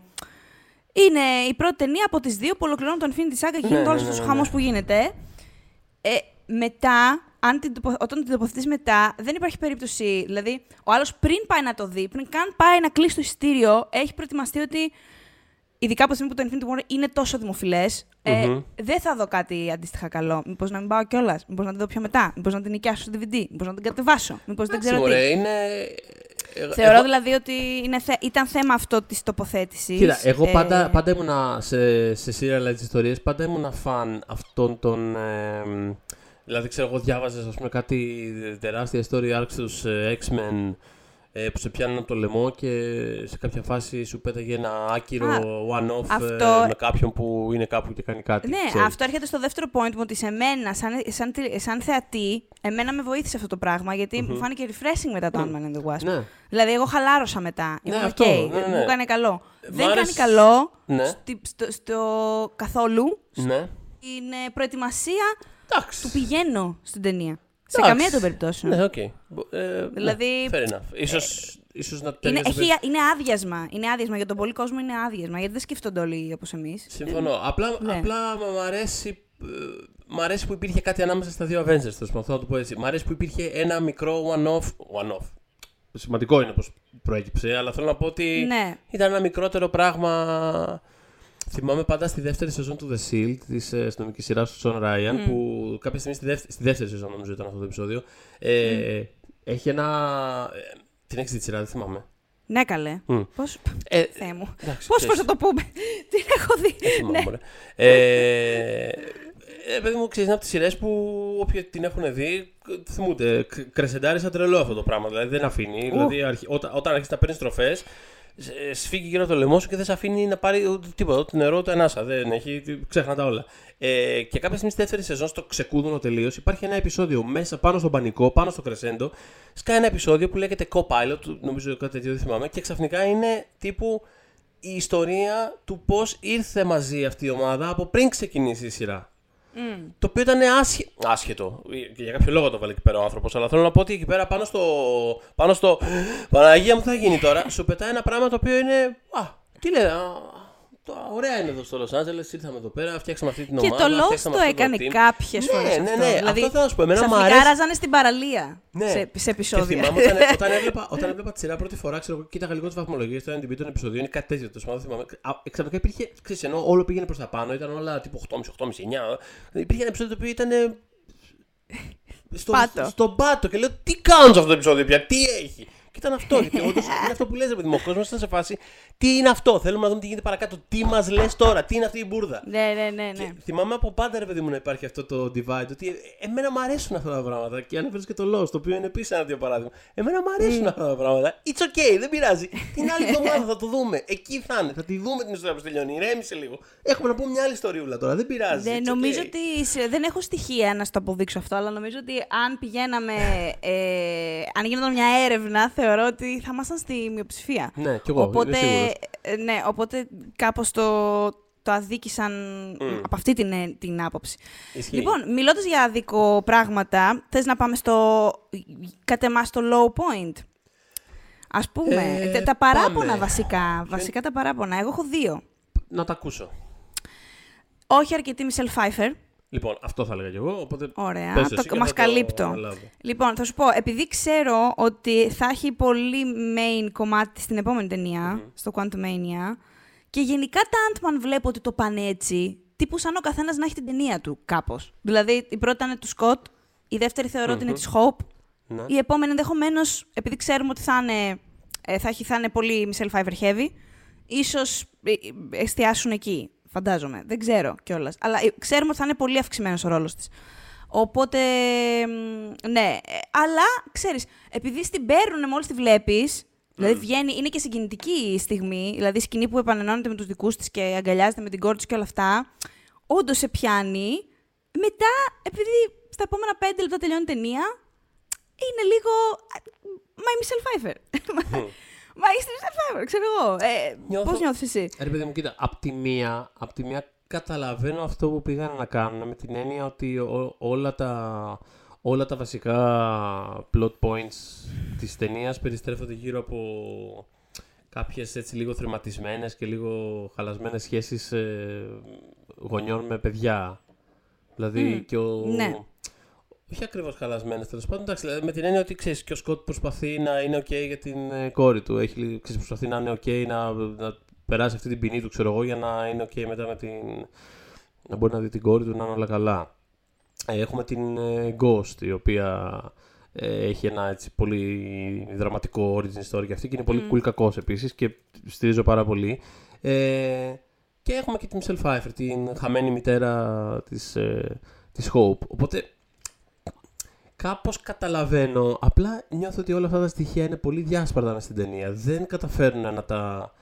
Είναι η πρώτη ταινία από τις δύο που ολοκληρώνουν το Infinity Saga και γίνεται ναι, όλος ναι, αυτός ο ναι, χαμός ναι. που γίνεται. Ε, μετά, αν την, τοπο- όταν την τοποθετείς μετά, δεν υπάρχει περίπτωση. Δηλαδή, ο άλλος πριν πάει να το δει, πριν καν πάει να κλείσει το εισιτήριο, έχει προετοιμαστεί ότι ειδικά από τη στιγμή που το Infinity War είναι τόσο δημοφιλές, ε, Μμμ. δεν θα δω κάτι αντίστοιχα καλό. Μήπως να μην πάω κιόλας, μήπως να τη δω πιο μετά, μήπως να την νοικιάσω στο DVD, μήπως να την κατεβάσω, μήπως δεν ξέρω τι. Μωρέ, είναι... ε, Θεωρώ εγώ- δηλαδή ότι είναι θε- ήταν θέμα αυτό της τοποθέτησης. Κοίτα, εγώ Ε, πάντα, πάντα ήμουνα σε, σε serialized ιστορίες, πάντα ήμουνα φαν αυτών των... ε, δηλαδή, ξέρω, εγώ διάβαζα, ας πούμε, κάτι τεράστια story arcs στους ε, X-Men ε, που σε πιάνουν από το λαιμό και σε κάποια φάση σου πέταγε ένα άκυρο Α, one-off ε, αυτό- με κάποιον που είναι κάπου και κάνει κάτι. Ναι, ξέρεις. αυτό έρχεται στο δεύτερο point μου ότι σε μένα, σαν, σαν, τη- σαν θεατή, εμένα με βοήθησε αυτό το πράγμα γιατί μου φάνηκε refreshing μετά το Ant-Man and the Wasp. Ναι. Δηλαδή, εγώ χαλάρωσα μετά. Ναι, Ήμουν αυτό, οκ, ναι, ναι, ναι. μου έκανε καλό. Μ' Δεν άρεσε- κάνει καλό Ναι. στη- στο, στο καθόλου Ναι. την ε, προετοιμασία Εντάξει. του πηγαίνω στην ταινία. Σε Εντάξει. καμία των περιπτώσεων. Ναι, οκ. Μπο- ε, Δηλαδή, ναι, fair enough. Ίσως, ίσως να Είναι, ταιριάζει έχει, είναι άδειασμα. Είναι άδειασμα. Για τον πολύ κόσμο είναι άδειασμα. Γιατί δεν σκέφτονται όλοι όπως εμείς. Συμφωνώ. Απλά, ναι. απλά μ' αρέσει. ε, Μ' αρέσει που υπήρχε κάτι ανάμεσα στα δύο Avengers. Τέλο πάντων, να το πω έτσι. Μ' αρέσει που υπήρχε ένα μικρό one-off. One-off. Σημαντικό είναι πώ προέκυψε, αλλά θέλω να πω ότι Ναι. ήταν ένα μικρότερο πράγμα. Θυμάμαι πάντα στη δεύτερη σεζόν του The Shield, της αστυνομική σειρά του John Ryan, που κάποια στιγμή στη δεύτερη, στη δεύτερη σεζόν, νομίζω ήταν αυτό το επεισόδιο, ε, έχει ένα. ε, την έχεις δει τη σειρά, δεν θυμάμαι. Ναι, καλέ. Μμ. Πώς. Ε, Θεέ μου. εντάξει, Πώς ξέρεις. θα το πούμε. Την έχω δει. θυμάμαι, Ναι. μωρέ. Ε, ε, παιδί μου, ξέρεις, είναι από τις σειρές που όποιοι την έχουν δει θυμούνται. Κ- Κρεσεντάρει σαν τρελό αυτό το πράγμα. Δηλαδή δεν αφήνει. Δηλαδή, αρχι- όταν, όταν αρχίσει να παίρνεις στροφές, σφίγγει γύρω από το λαιμό σου και δεν σε αφήνει να πάρει ούτε τίποτα. Ούτε νερό, ούτε ανάσα. Δεν έχει. τι- Ξέχνα τα όλα. Ε, και κάποια στιγμή στη δεύτερη σεζόν, στο ξεκούδωνο τελείως, υπάρχει ένα επεισόδιο μέσα πάνω στον πανικό, πάνω στο κρεσέντο. Σκάει ένα επεισόδιο που λέγεται Co-Pilot, νομίζω κάτι τέτοιο δεν θυμάμαι, και ξαφνικά είναι τύπου η ιστορία του πώς ήρθε μαζί αυτή η ομάδα από πριν ξεκινήσει η σειρά. Το οποίο ήταν άσχε... άσχετο. Και για κάποιο λόγο το βάλε εκεί πέρα ο άνθρωπος. Αλλά θέλω να πω ότι εκεί πέρα πάνω στο. Πάνω στο. Παναγία μου, τι θα γίνει τώρα. Σου πετάει ένα πράγμα το οποίο είναι. Α, τι λέει. Α, το, ωραία είναι εδώ στο Λο Άντζελε. Ήρθαμε εδώ πέρα, φτιάξαμε αυτή την Και ομάδα. το Lost φτιάξαμε το αυτό έκανε team. κάποιες Ναι, φορές. ναι, ναι. Δηλαδή, Αυτό θέλω να σου πω. Εμένα μου ξαφνικά αρέσει. ράζανε στην παραλία Ναι. σε, σε επεισόδια. Και θυμάμαι όταν, όταν, έβλεπα, όταν έβλεπα τη σειρά πρώτη φορά, ξέρω εγώ, κοίταγα λίγο τις βαθμολογίες στο NDB των επεισοδίων ή κάτι τέτοιο. Τέλο πάντων, δεν θυμάμαι. Α, Ξαφνικά υπήρχε, ξέρεις, ενώ όλο πήγαινε προς τα πάνω, ήταν όλα τύπου 8,5, 8,5, 9. Υπήρχε ένα επεισόδιο το οποίο ήταν. ε, Στο, Πάτο. Στον πάτο και λέω τι κάνω σε αυτό το επεισόδιο πια, τι έχει; Και ήταν αυτό. Γιατί όντως είναι αυτό που λέτε, παιδί μου. Ο κόσμος ήταν σε φάση. Τι είναι αυτό, θέλουμε να δούμε τι γίνεται παρακάτω. Τι μας λες τώρα, τι είναι αυτή η μπουρδα. ναι, ναι, ναι. ναι. Και θυμάμαι από πάντα, ρε παιδί μου, να υπάρχει αυτό το divide. Ότι ε, εμένα μου αρέσουν αυτά τα πράγματα. Και ανέφερε και το Lost, το οποίο είναι επίσης ένα τέτοιο παράδειγμα. Εμένα μου αρέσουν αυτά τα πράγματα. It's okay, δεν πειράζει. Την άλλη εβδομάδα θα το δούμε. Εκεί θα είναι. Θα τη δούμε την ιστορία που τελειώνει. Ηρέμησε λίγο. Έχουμε να πούμε μια άλλη ιστοριούλα τώρα. Δεν πειράζει. Δεν, it's νομίζω okay. ότι. σε- Δεν έχω στοιχεία να στο αποδείξω αυτό, αλλά νομίζω ότι αν πηγαίναμε. Ε, αν γινόταν μια έρευνα, θεωρώ ότι θα ήμασταν στη μειοψηφία. Ναι, κι εγώ. οπότε, είμαι σίγουρος. ε, ναι, οπότε κάπως το, το αδίκησαν από αυτή την, ε, την άποψη. Ισχύει. Λοιπόν, μιλώντας για αδίκο πράγματα, θες να πάμε στο, κατ' εμάς, στο low point; Ας πούμε, Ε, τα- τα παράπονα πάμε. βασικά, βασικά τα παράπονα. Εγώ έχω δύο. Να τα ακούσω. Όχι αρκετή Μισελ Φάιφερ. Λοιπόν, αυτό θα έλεγα κι εγώ. Οπότε Ωραία, πες το, εσύ και μας θα το καλύπτω. αναλάβω. Λοιπόν, θα σου πω, επειδή ξέρω ότι θα έχει πολύ main κομμάτι στην επόμενη ταινία, στο Quantumania, και γενικά τα Ant-Man βλέπω ότι το πάνε έτσι, τύπου σαν ο καθένας να έχει την ταινία του κάπως. Δηλαδή, η πρώτη ήταν του Σκοτ, η δεύτερη θεωρώ ότι είναι της Hope, Ναι. η επόμενη ενδεχομένως, επειδή ξέρουμε ότι θα είναι, ε, θα, έχει, θα είναι πολύ Michelle Pfeiffer heavy, ίσως ε, ε, εστιάσουν εκεί. Φαντάζομαι. Δεν ξέρω κιόλας. Αλλά ε, ξέρουμε ότι θα είναι πολύ αυξημένος ο ρόλος της. Οπότε, μ, ναι. Ε, Αλλά, ξέρεις, επειδή στην παίρνουν μόλις τη βλέπεις, δηλαδή βγαίνει, είναι και συγκινητική η στιγμή, δηλαδή η σκηνή που επανενώνεται με τους δικούς της και αγκαλιάζεται με την κόρη της και όλα αυτά, όντως σε πιάνει. Μετά, επειδή στα επόμενα πέντε λεπτά τελειώνει η ταινία, είναι λίγο... Μα η Michelle Pfeiffer. Μα είσαι η Michelle Pfeiffer, ξέρω εγώ. Ε, Νιώθω- Πώς νιώθεις εσύ; Ρε παιδί μου, κοίτα, απ' τη μία, απ' τη μία καταλαβαίνω αυτό που πήγαν να κάνουν με την έννοια ότι ό- όλα τα, όλα τα βασικά plot points της ταινίας περιστρέφονται γύρω από κάποιες έτσι λίγο θρηματισμένες και λίγο χαλασμένες σχέσεις ε, γονιών με παιδιά. Δηλαδή Μμ, και ο... ναι. Όχι ακριβώς χαλασμένες τέλος πάντων. Εντάξει, δηλαδή, με την έννοια ότι ξέρεις και ο Σκότ προσπαθεί να είναι OK για την ε, κόρη του. Έχει, ξέρεις, προσπαθεί να είναι OK να, να περάσει αυτή την ποινή του, ξέρω εγώ, για να είναι OK μετά με την. να μπορεί να δει την κόρη του να είναι όλα καλά. Ε, έχουμε την ε, Ghost, η οποία ε, έχει ένα έτσι, πολύ δραματικό origin story και αυτή και είναι πολύ cool κακός επίσης και στηρίζω πάρα πολύ. Ε, και έχουμε και την Michelle Pfeiffer, την χαμένη μητέρα της, ε, της Hope. Οπότε κάπως καταλαβαίνω, απλά νιώθω ότι όλα αυτά τα στοιχεία είναι πολύ διάσπαρτα μες στην ταινία. Δεν καταφέρνουν να τα,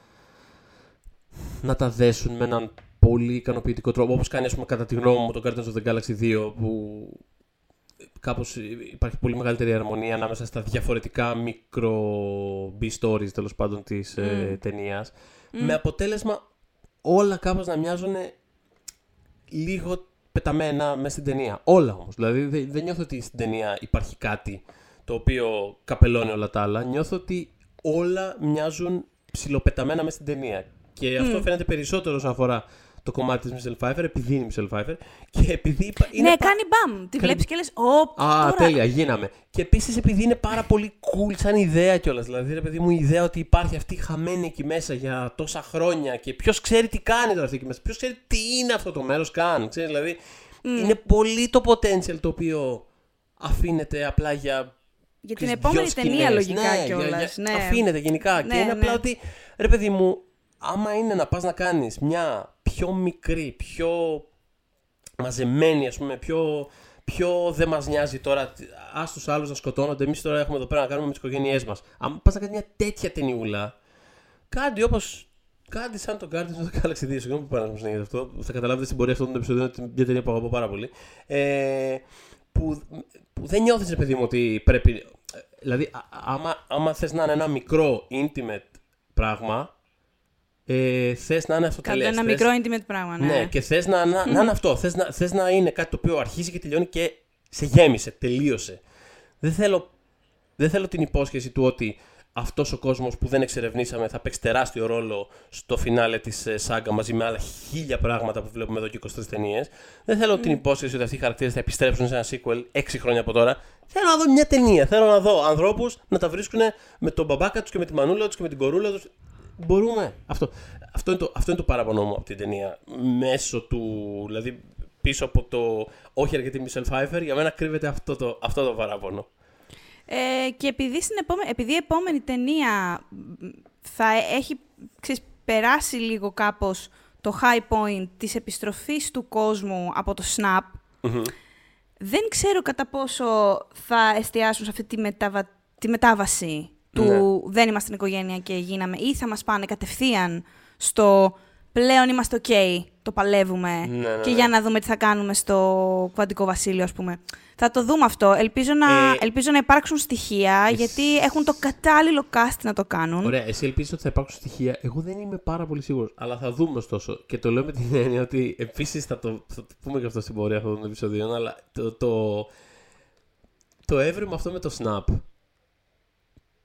να τα δέσουν με έναν πολύ ικανοποιητικό τρόπο, όπως κάνει ας πούμε, κατά τη γνώμη μου το Guardians of the Galaxy 2, που κάπως υπάρχει πολύ μεγαλύτερη αρμονία ανάμεσα στα διαφορετικά μικρο B-stories τέλος πάντων της ε, ταινίας, με αποτέλεσμα όλα κάπως να μοιάζουν λίγο πεταμένα μέσα στην ταινία. Όλα όμως. Δηλαδή δεν, δεν νιώθω ότι στην ταινία υπάρχει κάτι το οποίο καπελώνει όλα τα άλλα. Νιώθω ότι όλα μοιάζουν ψιλοπεταμένα μέσα στην ταινία. Και αυτό φαίνεται περισσότερο όσον αφορά το κομμάτι της Michelle Pfeiffer, επειδή είναι η Michelle Pfeiffer και επειδή υπα- είναι ναι, πα- κάνει μπαμ. Τη Κάνει- βλέπεις και λες, «Ω, Α, τώρα». τέλεια, γίναμε. Και επίσης επειδή είναι πάρα πολύ cool σαν ιδέα κιόλας. Δηλαδή, ρε παιδί μου, η ιδέα ότι υπάρχει αυτή χαμένη εκεί μέσα για τόσα χρόνια και ποιος ξέρει τι κάνει τώρα αυτή εκεί μέσα. Ποιος ξέρει τι είναι αυτό το μέρος καν. Ξέρεις, δηλαδή, είναι πολύ το potential το οποίο αφήνεται απλά για. Για την τις επόμενη δυο ταινία σκηνές. λογικά ναι, για- κιόλας. για- Ναι. Αφήνεται γενικά. Ναι, και είναι ναι. απλά ότι, ρε παιδί μου, άμα είναι να πας να κάνεις μια πιο μικρή, πιο μαζεμένη, ας πούμε, πιο, πιο δεν μας νοιάζει τώρα, ας τους άλλους να σκοτώνονται, εμείς τώρα έχουμε εδώ πέρα να κάνουμε με τις οικογένειές μας. Αν πας να κάνεις μια τέτοια ταινιούλα, κάτι όπως Κάτι σαν το Guardians of the Galaxy 2, συγγνώμη που πάρα να συνεχίσει αυτό. Θα καταλάβετε στην πορεία αυτών των επεισοδίων ότι είναι μια ταινία που αγαπώ πάρα πολύ. Ε, που, που δεν νιώθεις, ρε παιδί μου, ότι πρέπει. Δηλαδή, α- άμα, άμα θες να είναι ένα μικρό, intimate πράγμα, ε, θες να είναι αυτό Κατά ένα μικρό intimate πράγμα, ναι. ναι, και θες να, να, να είναι αυτό. Θες να, θες να είναι κάτι το οποίο αρχίζει και τελειώνει και σε γέμισε, τελείωσε. Δεν θέλω, δεν θέλω την υπόσχεση του ότι αυτός ο κόσμος που δεν εξερευνήσαμε θα παίξει τεράστιο ρόλο στο φινάλε της σάγκα μαζί με άλλα χίλια πράγματα που βλέπουμε εδώ και 23 ταινίες. Δεν θέλω την υπόσχεση ότι αυτοί οι χαρακτήρες θα επιστρέψουν σε ένα sequel 6 χρόνια από τώρα. Θέλω να δω μια ταινία. Θέλω να δω ανθρώπους να τα βρίσκουν με τον μπαμπάκα τους και με τη μανούλα τους και με την κορούλα τους. Μπορούμε. Αυτό, αυτό, είναι το, αυτό είναι το παράπονο μου από την ταινία. Μέσω του. Δηλαδή πίσω από το όχι αρκετή Michelle Pfeiffer, για μένα κρύβεται αυτό το, αυτό το παράπονο. Ε, και επειδή, στην επόμενη, επειδή η επόμενη ταινία μ, θα έχει ξέρεις, περάσει λίγο κάπως το high point της επιστροφής του κόσμου από το Snap, δεν ξέρω κατά πόσο θα εστιάσουν σε αυτή τη, μεταβα... τη μετάβαση του Ναι. δεν είμαστε στην οικογένεια και γίναμε ή θα μας πάνε κατευθείαν στο πλέον είμαστε ok, το παλεύουμε Ναι, ναι, και ναι. για να δούμε τι θα κάνουμε στο Κουαντικό Βασίλειο ας πούμε. Θα το δούμε αυτό. Ελπίζω να, Ε, ελπίζω να υπάρξουν στοιχεία γιατί έχουν το κατάλληλο cast να το κάνουν. Ωραία, εσύ ελπίζεις ότι θα υπάρξουν στοιχεία. Εγώ δεν είμαι πάρα πολύ σίγουρος. Αλλά θα δούμε ωστόσο. Και το λέω με την έννοια ότι επίσης θα, το, θα το πούμε και αυτό στην πορεία αυτών των επεισοδίων. Αλλά το, το, το έβριμα αυτό με το Snap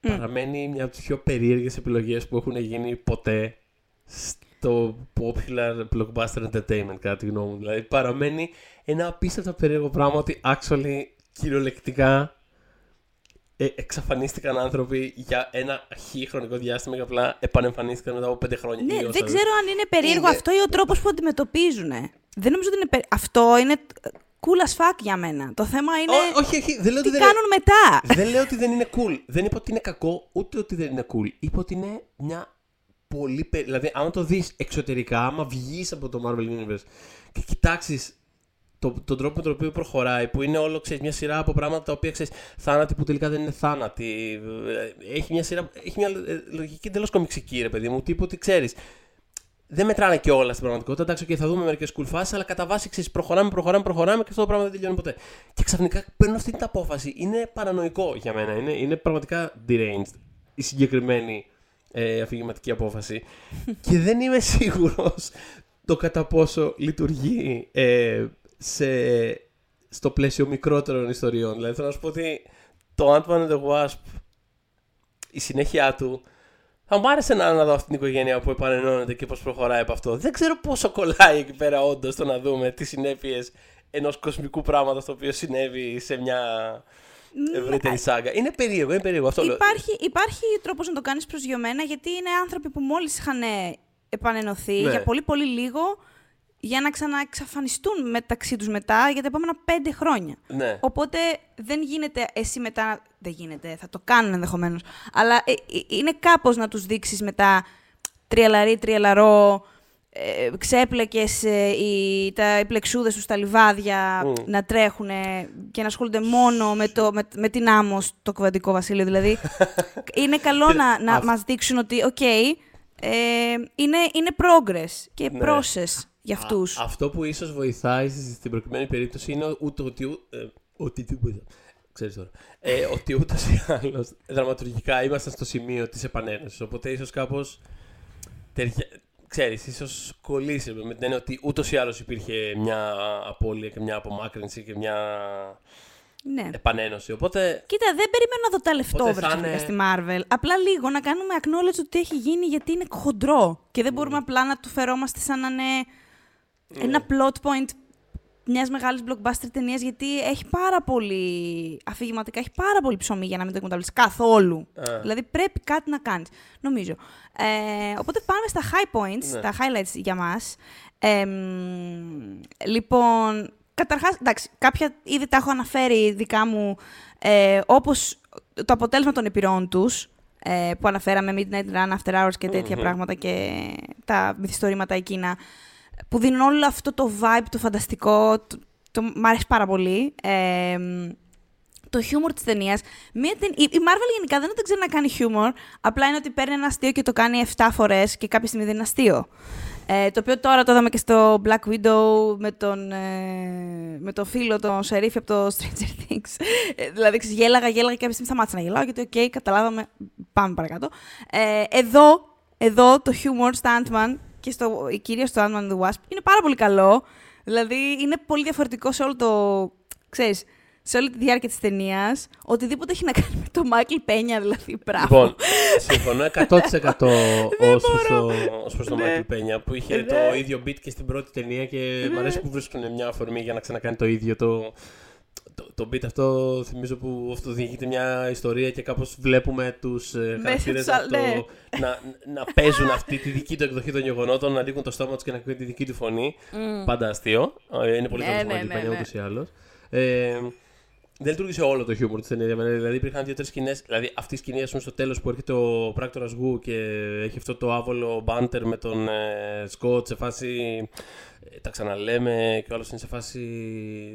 παραμένει μια από τις πιο περίεργες επιλογές που έχουν γίνει ποτέ στο popular blockbuster entertainment, κατά τη γνώμη μου. Δηλαδή παραμένει ένα απίστευτα περίεργο πράγμα ότι actually κυριολεκτικά ε, εξαφανίστηκαν άνθρωποι για ένα χι χρονικό διάστημα και απλά επανεμφανίστηκαν μετά από πέντε χρόνια. Ναι, ή όσα δεν ξέρω αν είναι περίεργο Είναι- αυτό ή ο τρόπος που αντιμετωπίζουν. Δεν νομίζω ότι είναι περί... Αυτό είναι cool as fuck για μένα. Το θέμα είναι Ό, όχι, όχι, δεν λέω τι ότι δεν κάνουν μετά. δεν λέω ότι δεν είναι cool. Δεν είπα ότι είναι κακό, ούτε ότι δεν είναι cool. Είπα ότι είναι μια πολύ. πε- Δηλαδή, άμα το δεις εξωτερικά, άμα βγεις από το Marvel Universe και κοιτάξεις το, τον τρόπο με τον οποίο προχωράει, που είναι όλο ξέρεις, μια σειρά από πράγματα τα οποία ξέρεις θάνατοι που τελικά δεν είναι θάνατοι. ε, Έχει μια, σειρά, έχει μια ε, λογική εντελώς κομιξική, ρε παιδί μου. Τύπου ότι ξέρεις. Δεν μετράνε και όλα στην πραγματικότητα. Εντάξει, και θα δούμε μερικές κουλφάσει, αλλά κατά βάση ξέρεις, προχωράμε, προχωράμε, προχωράμε και αυτό το πράγμα δεν τελειώνει ποτέ. Και ξαφνικά παίρνω αυτή την απόφαση. Είναι παρανοϊκό για μένα. Είναι, είναι πραγματικά deranged η συγκεκριμένη ε, αφηγηματική απόφαση. και δεν είμαι σίγουρος το κατά πόσο λειτουργεί ε, σε, στο πλαίσιο μικρότερων ιστοριών. Δηλαδή θέλω να σου πω ότι το Ant-Man and the Wasp, η συνέχεια του, θα μου άρεσε να, να δω αυτή την οικογένεια που επανενώνεται και πώς προχωράει από αυτό. Δεν ξέρω πόσο κολλάει εκεί πέρα όντως το να δούμε τις συνέπειες ενός κοσμικού πράγματος το οποίο συνέβη σε μια ευρύτερη σάγκα. Είναι περίεργο, είναι περίεργο αυτό. λέω. Υπάρχει, υπάρχει τρόπος να το κάνεις προσγειωμένα, γιατί είναι άνθρωποι που μόλις είχαν επανενωθεί Ναι. για πολύ πολύ λίγο, για να ξαναεξαφανιστούν μεταξύ τους μετά για τα επόμενα πέντε χρόνια. Ναι. Οπότε δεν γίνεται εσύ μετά. Δεν γίνεται, θα το κάνουν ενδεχομένως. Αλλά ε, ε, είναι κάπως να τους δείξεις μετά τριαλαρί, τριαλαρό, ε, ξέπλεκες ε, οι, τα, οι πλεξούδες τους στα λιβάδια Μμ. να τρέχουν και να ασχολούνται μόνο με, το, με, με την άμμος στο κβαντικό βασίλειο. Δηλαδή, είναι καλό να, να αυ- μας δείξουν ότι, οκ, ε, είναι, είναι progress και Ναι. process για αυτούς. Α, αυτό που ίσως βοηθάει στη- στην προκειμένη περίπτωση είναι ούτε ότι. ου- Ε, ότι τίποτα. Ξέρεις τώρα. Ε, ότι ούτω ή άλλω δραματουργικά ήμασταν στο σημείο της επανένωσης. Οπότε ίσως κάπως. Ξέρεις, ίσως κολλήσει με την έννοια ότι ούτως ή άλλως υπήρχε μια απώλεια και μια απομάκρυνση και μια ναι. επανένωση. Οπότε Κοίτα, δεν περιμένω να δω τα Οπότε λεφτόβρα θα ξαφνικά είναι- στη Marvel. Απλά λίγο να κάνουμε acknowledge ότι έχει γίνει γιατί είναι χοντρό. Και δεν μπορούμε απλά να του φερόμαστε σαν να είναι Ναι. ένα plot point μιας μεγάλης blockbuster ταινίας, γιατί έχει πάρα πολύ. αφηγηματικά έχει πάρα πολύ ψωμί για να μην το εκμεταλλευτείς καθόλου. Α. Δηλαδή πρέπει κάτι να κάνεις, νομίζω. Ε, οπότε πάμε στα high points, Ναι. τα highlights για μας. λοιπόν, καταρχάς, εντάξει, κάποια ήδη τα έχω αναφέρει δικά μου, ε, όπως το αποτέλεσμα των επιρροών τους, ε, που αναφέραμε Midnight Run, After Hours και τέτοια Μμμ. πράγματα και τα μυθιστορήματα εκείνα, που δίνουν όλο αυτό το vibe, το φανταστικό, το, το, μ' αρέσει πάρα πολύ. Ε, το χιούμορ της ταινίας. Η, η Marvel γενικά δεν είναι ότι δεν ξέρει να κάνει χιούμορ. Απλά είναι ότι παίρνει ένα αστείο και το κάνει 7 φορές και κάποια στιγμή δεν είναι αστείο. Ε, το οποίο τώρα το είδαμε και στο Black Widow με τον, ε, με τον φίλο, τον Σερίφη από το Stranger Things. Ε, δηλαδή, ξέρεις, γέλαγα, γέλαγα και κάποια στιγμή σταμάτησα να γελάω γιατί, οκ, καταλάβαμε, πάμε παρακάτω. Ε, εδώ, εδώ το χιούμορ στα Ant-Man και στο, κυρίως στο Ant-Man and the Wasp είναι πάρα πολύ καλό. Δηλαδή, είναι πολύ διαφορετικό σε όλο το, ξέρεις, σε όλη τη διάρκεια της ταινίας, οτιδήποτε έχει να κάνει με το Μάικλ Πένια, δηλαδή, πράγμα. Λοιπόν, συμφωνώ 100% ως προς το, ως προς το Ναι. Michael Πένια που είχε Ναι. το ίδιο beat και στην πρώτη ταινία και μου Ναι. αρέσει που βρίσκουν μια αφορμή για να ξανακάνει το ίδιο το, το, το beat αυτό θυμίζω που αυτό διηγείται μια ιστορία και κάπως βλέπουμε τους ε, χαρακτήρες τους α- να, το- ναι. να, να παίζουν αυτή τη δική του εκδοχή των γεγονότων, να ανοίγουν το στόμα τους και να ακούγεται τη δική του φωνή. Πάντα αστείο. Ε, Είναι πολύ Ναι, καλό το ναι, Michael ναι, Πένια ναι. ούτως ή άλλως. Ε, δεν λειτουργήσε όλο το χιούμορ της ταινίας. για μένα. Δηλαδή υπήρχαν δύο-τρεις σκηνές. Δηλαδή αυτή η σκηνή, ας πούμε, στο τέλος που έρχεται ο πράκτορας Γου και έχει αυτό το άβολο μπάντερ με τον ε, Σκότ σε φάση. Ε, τα ξαναλέμε και ο άλλος είναι σε φάση.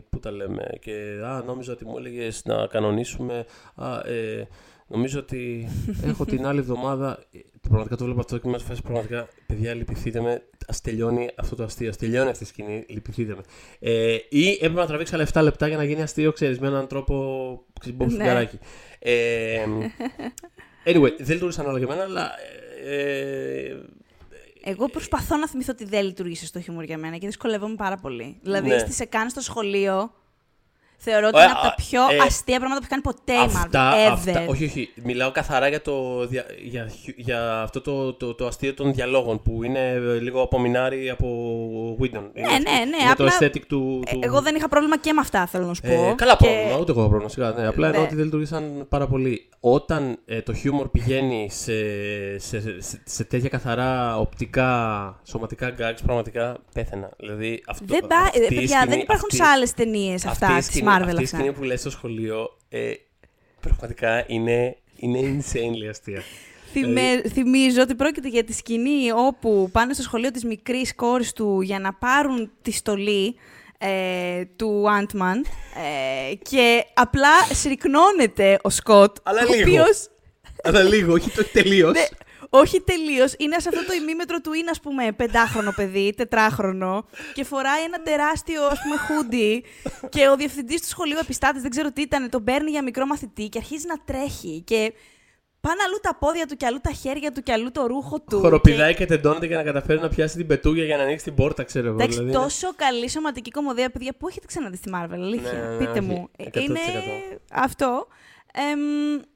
Πού τα λέμε. Και α, νόμιζα ότι μου έλεγες να κανονίσουμε. Α, ε, νομίζω ότι έχω την άλλη εβδομάδα. ε, Πραγματικά το βλέπω αυτό και με φάση πραγματικά. Παιδιά, λυπηθείτε με. Α τελειώνει αυτό το αστείο. Α τελειώνει αυτή η σκηνή. Λυπηθείτε με. Ε, ή έπρεπε να τραβήξει άλλα 7 λεπτά για να γίνει αστείο, ξέρεις, με έναν τρόπο. ξέρεις, Μπομπ Ναι. φουγγαράκι. Ε, anyway, δεν λειτουργήσαν όλα για μένα, αλλά. Ε, Εγώ προσπαθώ να θυμηθώ ότι δεν λειτουργήσε στο χιούμορ για μένα και δυσκολεύομαι πάρα πολύ. Δηλαδή, Ναι. στη σε κάνει στο σχολείο, Θεωρώ ότι Ε, είναι από τα α, πιο ε, αστεία πράγματα που έχει κάνει ποτέ η Αυτά, Marvel. Ever. αυτά, όχι, όχι. Μιλάω καθαρά για, το, για, για, για αυτό το, το, το αστείο των διαλόγων που είναι ε, λίγο απομεινάρι από Whedon. Ναι, ναι, ναι. Είναι απλά, το aesthetic του. ε, του... Εγώ δεν είχα πρόβλημα και με αυτά, θέλω να σου πω. Ε, καλά Και- πρόβλημα, ούτε εγώ έχω πρόβλημα. Σιγά, ναι. Απλά Ναι. εννοώ ότι δεν λειτουργήσαν πάρα πολύ. Όταν ε, το χιούμορ πηγαίνει σε, σε, σε, σε τέτοια καθαρά οπτικά, σωματικά gags, πραγματικά πέθαινα. Δηλαδή, αυτό, Δεν, πά... αυτή ε, η παιδιά, σκηνή- δεν υπάρχουν αυτή- σε άλλες ταινίες αυτή αυτά η της σκηνή- Marvel. Αυτή η αυτά. σκηνή που λες στο σχολείο, ε, πραγματικά είναι, είναι insanely αστεία. Θυμε- Θυμίζω ότι πρόκειται για τη σκηνή όπου πάνε στο σχολείο της μικρής κόρης του για να πάρουν τη στολή ε, του Ant-Man ε, και απλά συρρυκνώνεται ο Σκοτ, Αλλά ο λίγο. οποίος Αλλά λίγο, όχι το τελείως. Ναι, όχι τελείως. Είναι σε αυτό το ημίμετρο του είναι, ας πούμε, πεντάχρονο παιδί, τετράχρονο, και φοράει ένα τεράστιο, ας πούμε, χούντι. και ο διευθυντής του σχολείου επιστάτης, δεν ξέρω τι ήταν, τον παίρνει για μικρό μαθητή και αρχίζει να τρέχει. Και πάνε αλλού τα πόδια του και αλλού τα χέρια του και αλλού το ρούχο του. Χοροπηδάει και τεντώνεται για να καταφέρει να πιάσει την πετούγια για να ανοίξει την πόρτα, ξέρω εγώ. Εντάξει, δηλαδή είναι- τόσο καλή σωματική κομμωδία, παιδιά, που έχετε ξαναδεί στη Marvel, αλήθεια. Ναι, ναι, Πείτε όχι, μου. 100%. Είναι αυτό. Εμ, εκεί-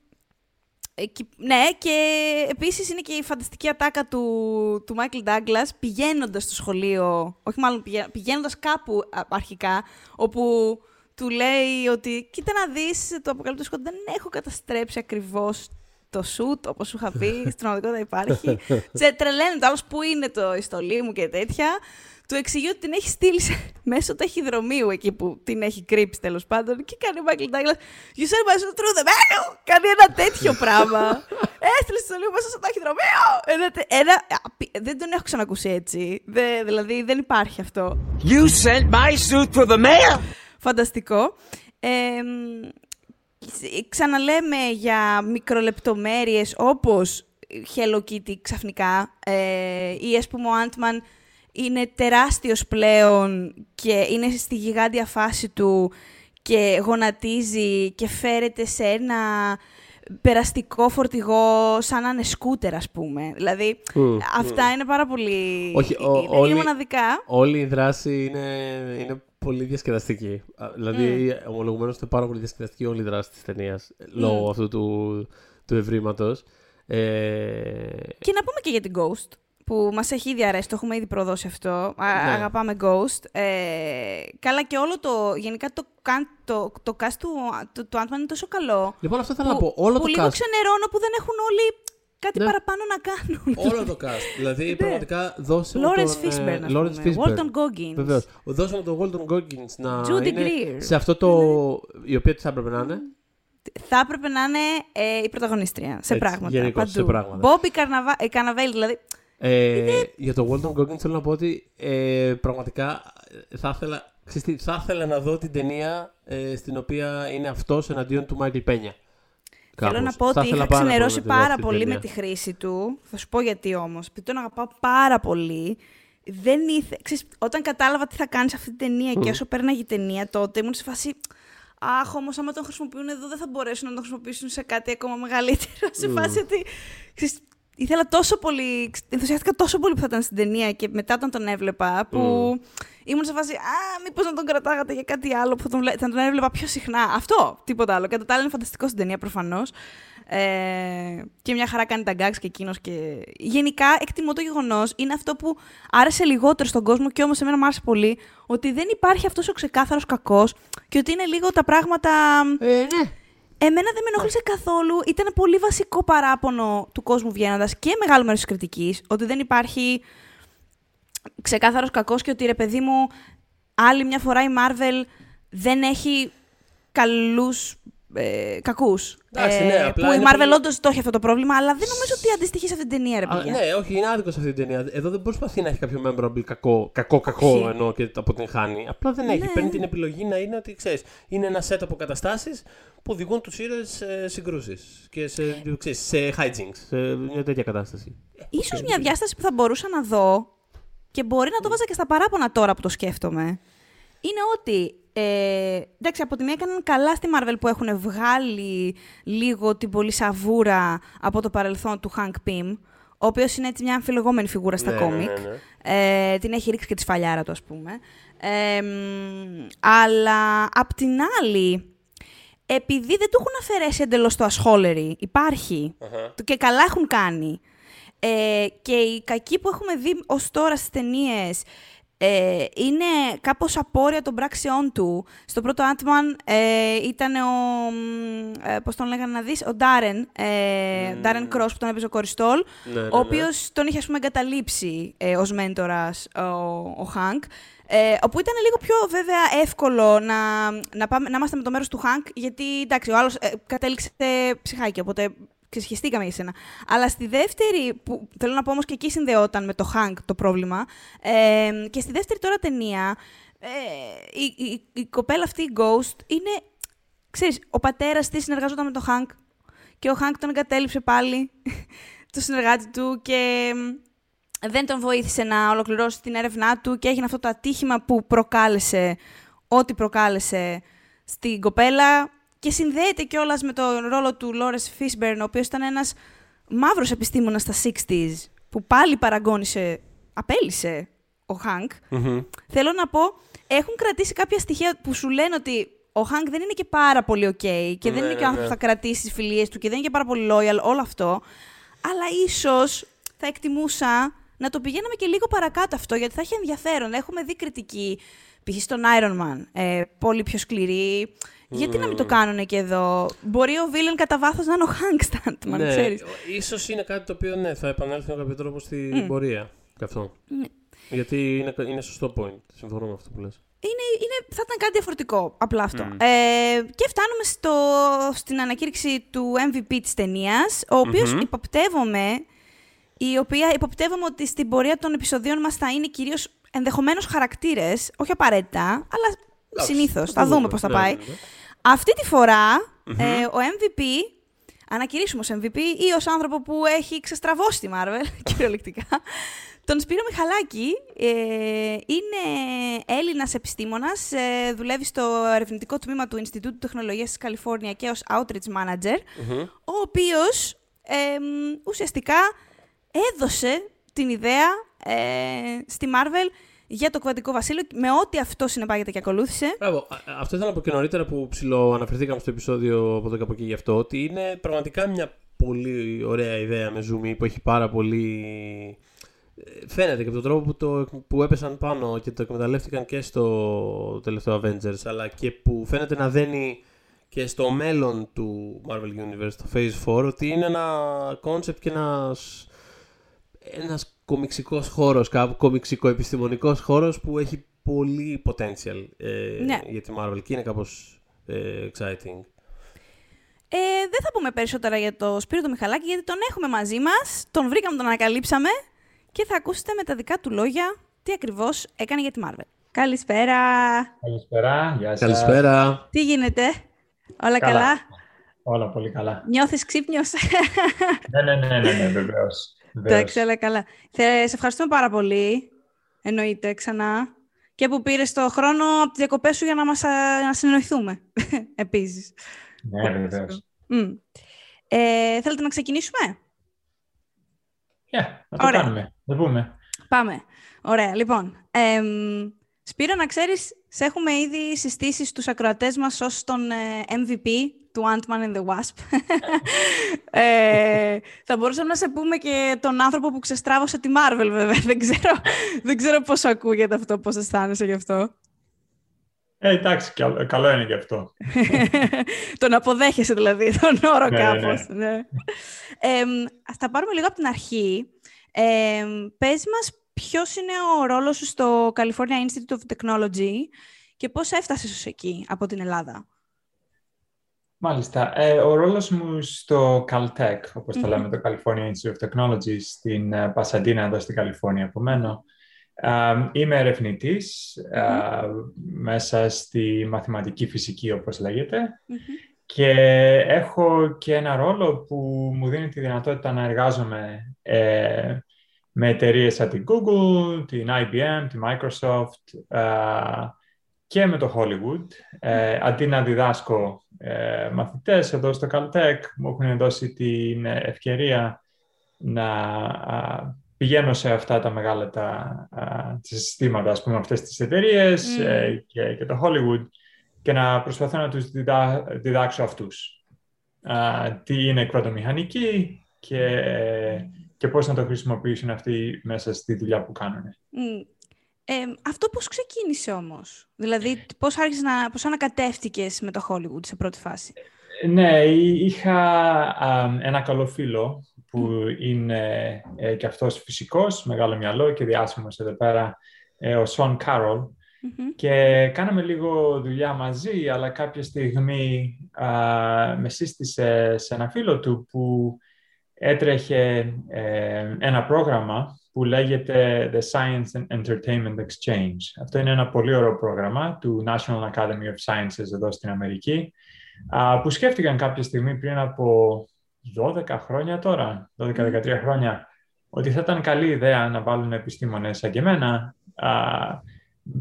ναι, και επίσης είναι και η φανταστική ατάκα του, του Michael Douglas πηγαίνοντας στο σχολείο, όχι μάλλον πηγα- πηγαίνοντας κάπου α, αρχικά, όπου του λέει ότι κοίτα να δεις το αποκαλύπτω δεν έχω καταστρέψει ακριβώς το σουτ, όπως σου είχα πει, στην πραγματικότητα υπάρχει. Τσε, τρελαίνεται άλλος που είναι το η στολή μου και τέτοια. Του εξηγεί ότι την έχει στείλει σε- μέσω ταχυδρομείου εκεί που την έχει κρύψει τέλος πάντων. Και κάνει ο Μάικλ Ντάγκλα. You said my suit through the mail! Κάνει ένα τέτοιο πράγμα. Έστειλε τη στολή μου μέσα στο ταχυδρομείο! Ένα, τε- ένα, απει- δεν τον έχω ξανακούσει έτσι. Δε- δηλαδή δεν υπάρχει αυτό. You sent my suit through the mail? Φανταστικό. Ε, μ, ξ- ξαναλέμε για μικρολεπτομέρειες όπως Hello Kitty ξαφνικά ε, ή ας πούμε ο Ant-Man είναι τεράστιος πλέον και είναι στη γιγάντια φάση του και γονατίζει και φέρεται σε ένα περαστικό φορτηγό σαν να είναι σκούτερ ας πούμε. Δηλαδή Μμ, αυτά είναι πάρα πολύ... Όχι, ο- είναι, όλοι- είναι μοναδικά. Όλη η δράση είναι, είναι πολύ διασκεδαστική. Α, Δηλαδή, Mm. ομολογουμένως είναι πάρα πολύ διασκεδαστική όλη η δράση της ταινίας λόγω αυτού του, του ευρήματος. Ε, Και να πούμε και για την Ghost, που μας έχει ήδη αρέσει, το έχουμε ήδη προδώσει αυτό. Α, Ναι. Αγαπάμε Ghost. Ε, καλά και όλο το, γενικά το, καν- το, το cast του, του, του Ant-Man είναι τόσο καλό. λοιπόν, αυτό θέλω που, να πω. Όλο που το λίγο cast. ξενερώνω που δεν έχουν όλοι κάτι Ναι. παραπάνω να κάνουν. Όλο το cast. δηλαδή, πραγματικά δώσε μου Lawrence τον... Fishburne, ας Lawrence πούμε. Fishburne. Walton Goggins. Βεβαίως. Δώσε μου τον Walton Goggins να Judy είναι Greer. σε αυτό το... η οποία τι θα έπρεπε να είναι. Θα έπρεπε να είναι ε, η πρωταγωνίστρια, σε Έτσι, πράγματα. γενικώς, παντού. σε πράγματα. Μπόμπι Καρναβα... ε, Καναβέλη, δηλαδή. Ε, για τον Walton Goggins θέλω να πω ότι ε, πραγματικά ε, θα ήθελα, ξέρεις τι, θα ήθελα να δω την ταινία ε, στην οποία είναι αυτός εναντίον του Μάικλ Πένια. Θέλω να πω ότι είχα ξενερώσει πάρα πολύ με τη χρήση του. Θα σου πω γιατί όμως. Επειδή τον αγαπάω πάρα πολύ. Δεν ήθε... Ξέρεις, όταν κατάλαβα τι θα κάνεις σε αυτή την ταινία και όσο πέρναγε η ταινία τότε, ήμουν σε φάση. Αχ, όμως, άμα τον χρησιμοποιούν εδώ, δεν θα μπορέσουν να τον χρησιμοποιήσουν σε κάτι ακόμα μεγαλύτερο. σε φάση ότι. Ξέρεις, ήθελα τόσο πολύ. Ενθουσιάστηκα τόσο πολύ που θα ήταν στην ταινία και μετά όταν τον έβλεπα, που ήμουν σε φάση. Α, μήπως να τον κρατάγατε για κάτι άλλο που θα τον, βλέ- θα τον έβλεπα πιο συχνά. Αυτό, τίποτα άλλο. Κατά τα άλλα είναι φανταστικό στην ταινία προφανώς. Ε, και μια χαρά κάνει τα γκάξ και εκείνος. Και... Γενικά εκτιμώ το γεγονός, είναι αυτό που άρεσε λιγότερο στον κόσμο και όμως εμένα μου άρεσε πολύ, ότι δεν υπάρχει αυτός ο ξεκάθαρος κακός και ότι είναι λίγο τα πράγματα. Ε, ναι. Εμένα δεν με ενόχλησε καθόλου. Ήταν πολύ βασικό παράπονο του κόσμου βγαίνοντας και μεγάλο μέρος της κριτικής ότι δεν υπάρχει ξεκάθαρος κακός και ότι ρε παιδί μου, άλλη μια φορά η Marvel δεν έχει καλούς. Ε, κακούς. Εντάξει, ναι, απλά που η είναι Marvel πολύ- όντως το έχει αυτό το πρόβλημα, αλλά δεν νομίζω ότι αντιστοιχεί σε αυτή την ταινία, ρε Α, παιδιά. ναι, όχι, είναι άδικο σε αυτή την ταινία. Εδώ δεν προσπαθεί να έχει κάποιο memorable κακό, κακό, κακό Όχι. ενώ και το αποτυγχάνει. Απλά δεν έχει. Ναι. Παίρνει την επιλογή να είναι ότι ξέρεις, είναι ένα set από καταστάσεις που οδηγούν τους ήρωες σε συγκρούσεις και σε, ξέρεις, σε hijinks, σε μια τέτοια κατάσταση. Ίσως μια διάσταση που θα μπορούσα να δω και μπορεί να το βάζα και στα παράπονα τώρα που το σκέφτομαι, είναι ότι, ε, εντάξει, από τη μία έκαναν καλά στη Marvel που έχουν βγάλει λίγο την πολύ σαβούρα από το παρελθόν του Hank Pym, ο οποίος είναι έτσι μια αμφιλεγόμενη φιγούρα στα Ναι, κόμικ. ναι, ναι. Ε, την έχει ρίξει και τη σφαλιάρα του, ας πούμε. Ε, μ, αλλά απ' την άλλη, επειδή δεν του έχουν αφαιρέσει εντελώς το ασχόλερι, υπάρχει, Αχα. το- και καλά έχουν κάνει, ε, και οι κακοί που έχουμε δει ως τώρα στις ταινίες. Ε, είναι κάπως απόρρια των πράξεών του. Στο πρώτο Ant-Man ε, ήταν ο, μ, ε, πώς τον λέγανε να δεις, ο Ντάρεν, ε, Ντάρεν Cross που τον έπαιζε ο Κοριστόλ, Ναι, ναι, ο ναι. οποίος τον είχε ας πούμε εγκαταλείψει ε, ως μέντορας ο, ο Χάνκ. Ε, όπου ήταν λίγο πιο βέβαια εύκολο να, να, πάμε, να είμαστε με το μέρος του Χάνκ, γιατί εντάξει, ο άλλος ε, κατέληξε ψυχάκι, οπότε ξεσχεστήκαμε για σένα. Αλλά στη δεύτερη, που θέλω να πω όμως και εκεί συνδεόταν με το Χάνκ το πρόβλημα, ε, και στη δεύτερη τώρα ταινία, ε, η, η, η κοπέλα αυτή, η Ghost, είναι, ξέρεις, ο πατέρας της συνεργαζόταν με το Χάνκ και ο Χάνκ τον εγκατέλειψε πάλι, το συνεργάτη του και μ, δεν τον βοήθησε να ολοκληρώσει την έρευνά του και έγινε αυτό το ατύχημα που προκάλεσε ό,τι προκάλεσε στην κοπέλα και συνδέεται κιόλας με τον ρόλο του Λόρες Φίσμπερν, ο οποίος ήταν ένας μαύρος επιστήμονας στα 60s, που πάλι παραγώνισε, απέλησε ο Χάνκ. Μμμ. Θέλω να πω, έχουν κρατήσει κάποια στοιχεία που σου λένε ότι ο Χάνκ δεν είναι και πάρα πολύ ok και δεν Ναι, είναι και ο ναι, άνθρωπος ναι. που θα κρατήσει τις φιλίες του και δεν είναι και πάρα πολύ loyal, όλο αυτό. Αλλά ίσως θα εκτιμούσα να το πηγαίναμε και λίγο παρακάτω αυτό, γιατί θα έχει ενδιαφέρον. Έχουμε δει κριτική, π.χ. στον Iron Man, ε, πολύ πιο σκληρή. Γιατί να μην το κάνουν και εδώ; Μπορεί ο Βίλεν κατά βάθος να είναι ο Χάνκ στα Ant-Man, ναι, ξέρεις. ίσως είναι κάτι το οποίο ναι, θα επανέλθει με κάποιο τρόπο στην πορεία. Και αυτό. Ναι. Γιατί είναι, είναι σωστό point. Συμφωνώ με αυτό που λες. είναι, είναι, θα ήταν κάτι διαφορετικό, απλά αυτό. Ε, και φτάνουμε στο, στην ανακήρυξη του MVP της ταινίας, ο οποίος υποπτεύομαι, η οποία υποπτεύομαι ότι στην πορεία των επεισοδίων μας θα είναι κυρίως ενδεχομένως χαρακτήρες, όχι απαραίτητα, αλλά Εντάξει, συνήθως. θα Θα το δούμε δούμε. πώς θα Ναι, πάει. ναι, ναι. Αυτή τη φορά, ε, ο MVP, ανακηρύσσουμε ως MVP ή ως άνθρωπο που έχει ξεστραβώσει τη Marvel, κυριολεκτικά, τον Σπύρο Μιχαλάκη ε, είναι Έλληνας επιστήμονας, ε, δουλεύει στο ερευνητικό τμήμα του Ινστιτούτου Τεχνολογίας της Καλιφόρνια και ως Outreach Manager, ο οποίος ε, μ, ουσιαστικά έδωσε την ιδέα ε, στη Marvel για το Κβαντικό Βασίλειο με ό,τι αυτό συνεπάγεται και ακολούθησε. Μπράβο. Α- Αυτό ήθελα να πω και νωρίτερα που ψηλοαναφερθήκαμε στο επεισόδιο από εδώ και από εκεί γι' αυτό, ότι είναι πραγματικά μια πολύ ωραία ιδέα με Zoom που έχει πάρα πολύ. ε, Φαίνεται και από τον τρόπο που, το, που έπεσαν πάνω και το εκμεταλλεύτηκαν και στο τελευταίο Avengers, αλλά και που φαίνεται να δένει και στο μέλλον του Marvel Universe, το Phase 4, ότι είναι ένα concept και ένας, ένας κομιξικός χώρος, κάπου κομιξικο-επιστημονικός χώρος που έχει πολύ potential ε, Ναι. για τη Marvel και είναι κάπως ε, exciting. Ε, δεν θα πούμε περισσότερα για το Σπύρο του Μιχαλάκη, γιατί τον έχουμε μαζί μας, τον βρήκαμε, τον ανακαλύψαμε και θα ακούσετε με τα δικά του λόγια τι ακριβώς έκανε για τη Marvel. Καλησπέρα! Καλησπέρα, γεια σας. Καλησπέρα. Τι γίνεται, όλα καλά, Όλα πολύ καλά. νιώθεις ξύπνιος; ναι, ναι, ναι, ναι, ναι, βεβαίως. Βεβαίως. Εντάξει, όλα καλά. Θε, σε ευχαριστούμε πάρα πολύ, εννοείται, ξανά. Και που πήρες το χρόνο από τις διακοπές σου για να μας α, να συνεννοηθούμε, επίσης. Ναι, βεβαίως. Μμ. Ε, θέλετε να ξεκινήσουμε; Yeah, να το Ωραία. κάνουμε. Να πούμε. Πάμε. Ωραία. Λοιπόν, εμ, Σπύρο, να ξέρεις, σε έχουμε ήδη συστήσεις στους ακροατές μας ως τον ε, MVP του Ant-Man and the Wasp. ε, θα μπορούσαμε να σε πούμε και τον άνθρωπο που ξεστράβωσε τη Marvel, βέβαια. δεν, ξέρω, δεν ξέρω πώς ακούγεται αυτό, πώς αισθάνεσαι γι' αυτό. Ε, εντάξει, καλό, καλό είναι και αυτό. τον αποδέχεσαι δηλαδή, τον όρο Ναι, κάπως. Ναι. Εμ, ας τα πάρουμε λίγο από την αρχή. Εμ, πες μας ποιος είναι ο ρόλος σου στο California Institute of Technology και πώς έφτασες ως εκεί από την Ελλάδα; Μάλιστα. Ε, ο ρόλος μου στο Caltech, όπως το Μμμ. λέμε, το California Institute of Technology, στην ε, Πασαντίνα, εδώ στην Καλιφόρνια από μένα. Ε, είμαι ερευνητής ε, μέσα στη μαθηματική φυσική, όπως λέγεται. Και έχω και ένα ρόλο που μου δίνει τη δυνατότητα να εργάζομαι ε, με εταιρείες σαν την Google, την IBM, τη Microsoft ε, και με το Hollywood. Ε, αντί να διδάσκω ε, μαθητές εδώ στο Caltech, μου έχουν δώσει την ευκαιρία να πηγαίνω σε αυτά τα μεγάλα τα, συστήματα, ας πούμε, αυτές τις εταιρείες ε, και, και το Hollywood και να προσπαθώ να τους διδά, διδάξω αυτούς. τι είναι εκπροτομηχανική και, και πώς να το χρησιμοποιήσουν αυτοί μέσα στη δουλειά που κάνουν. Ε, αυτό πώς ξεκίνησε όμως, δηλαδή πώς, άρχισες να, πώς ανακατεύτηκες με το Hollywood σε πρώτη φάση; Ε, ναι, είχα ένα καλό φίλο που είναι ε, και αυτός φυσικός, μεγάλο μυαλό και διάσημος εδώ πέρα, ε, ο Σον Κάρολ. Και κάναμε λίγο δουλειά μαζί, αλλά κάποια στιγμή με σύστησε σε ένα φίλο του που έτρεχε ένα πρόγραμμα που λέγεται The Science and Entertainment Exchange. Αυτό είναι ένα πολύ ωραίο πρόγραμμα του National Academy of Sciences εδώ στην Αμερική, που σκέφτηκαν κάποια στιγμή πριν από 12 χρόνια τώρα, 12-13 χρόνια, ότι θα ήταν καλή ιδέα να βάλουν επιστήμονες σαν και εμένα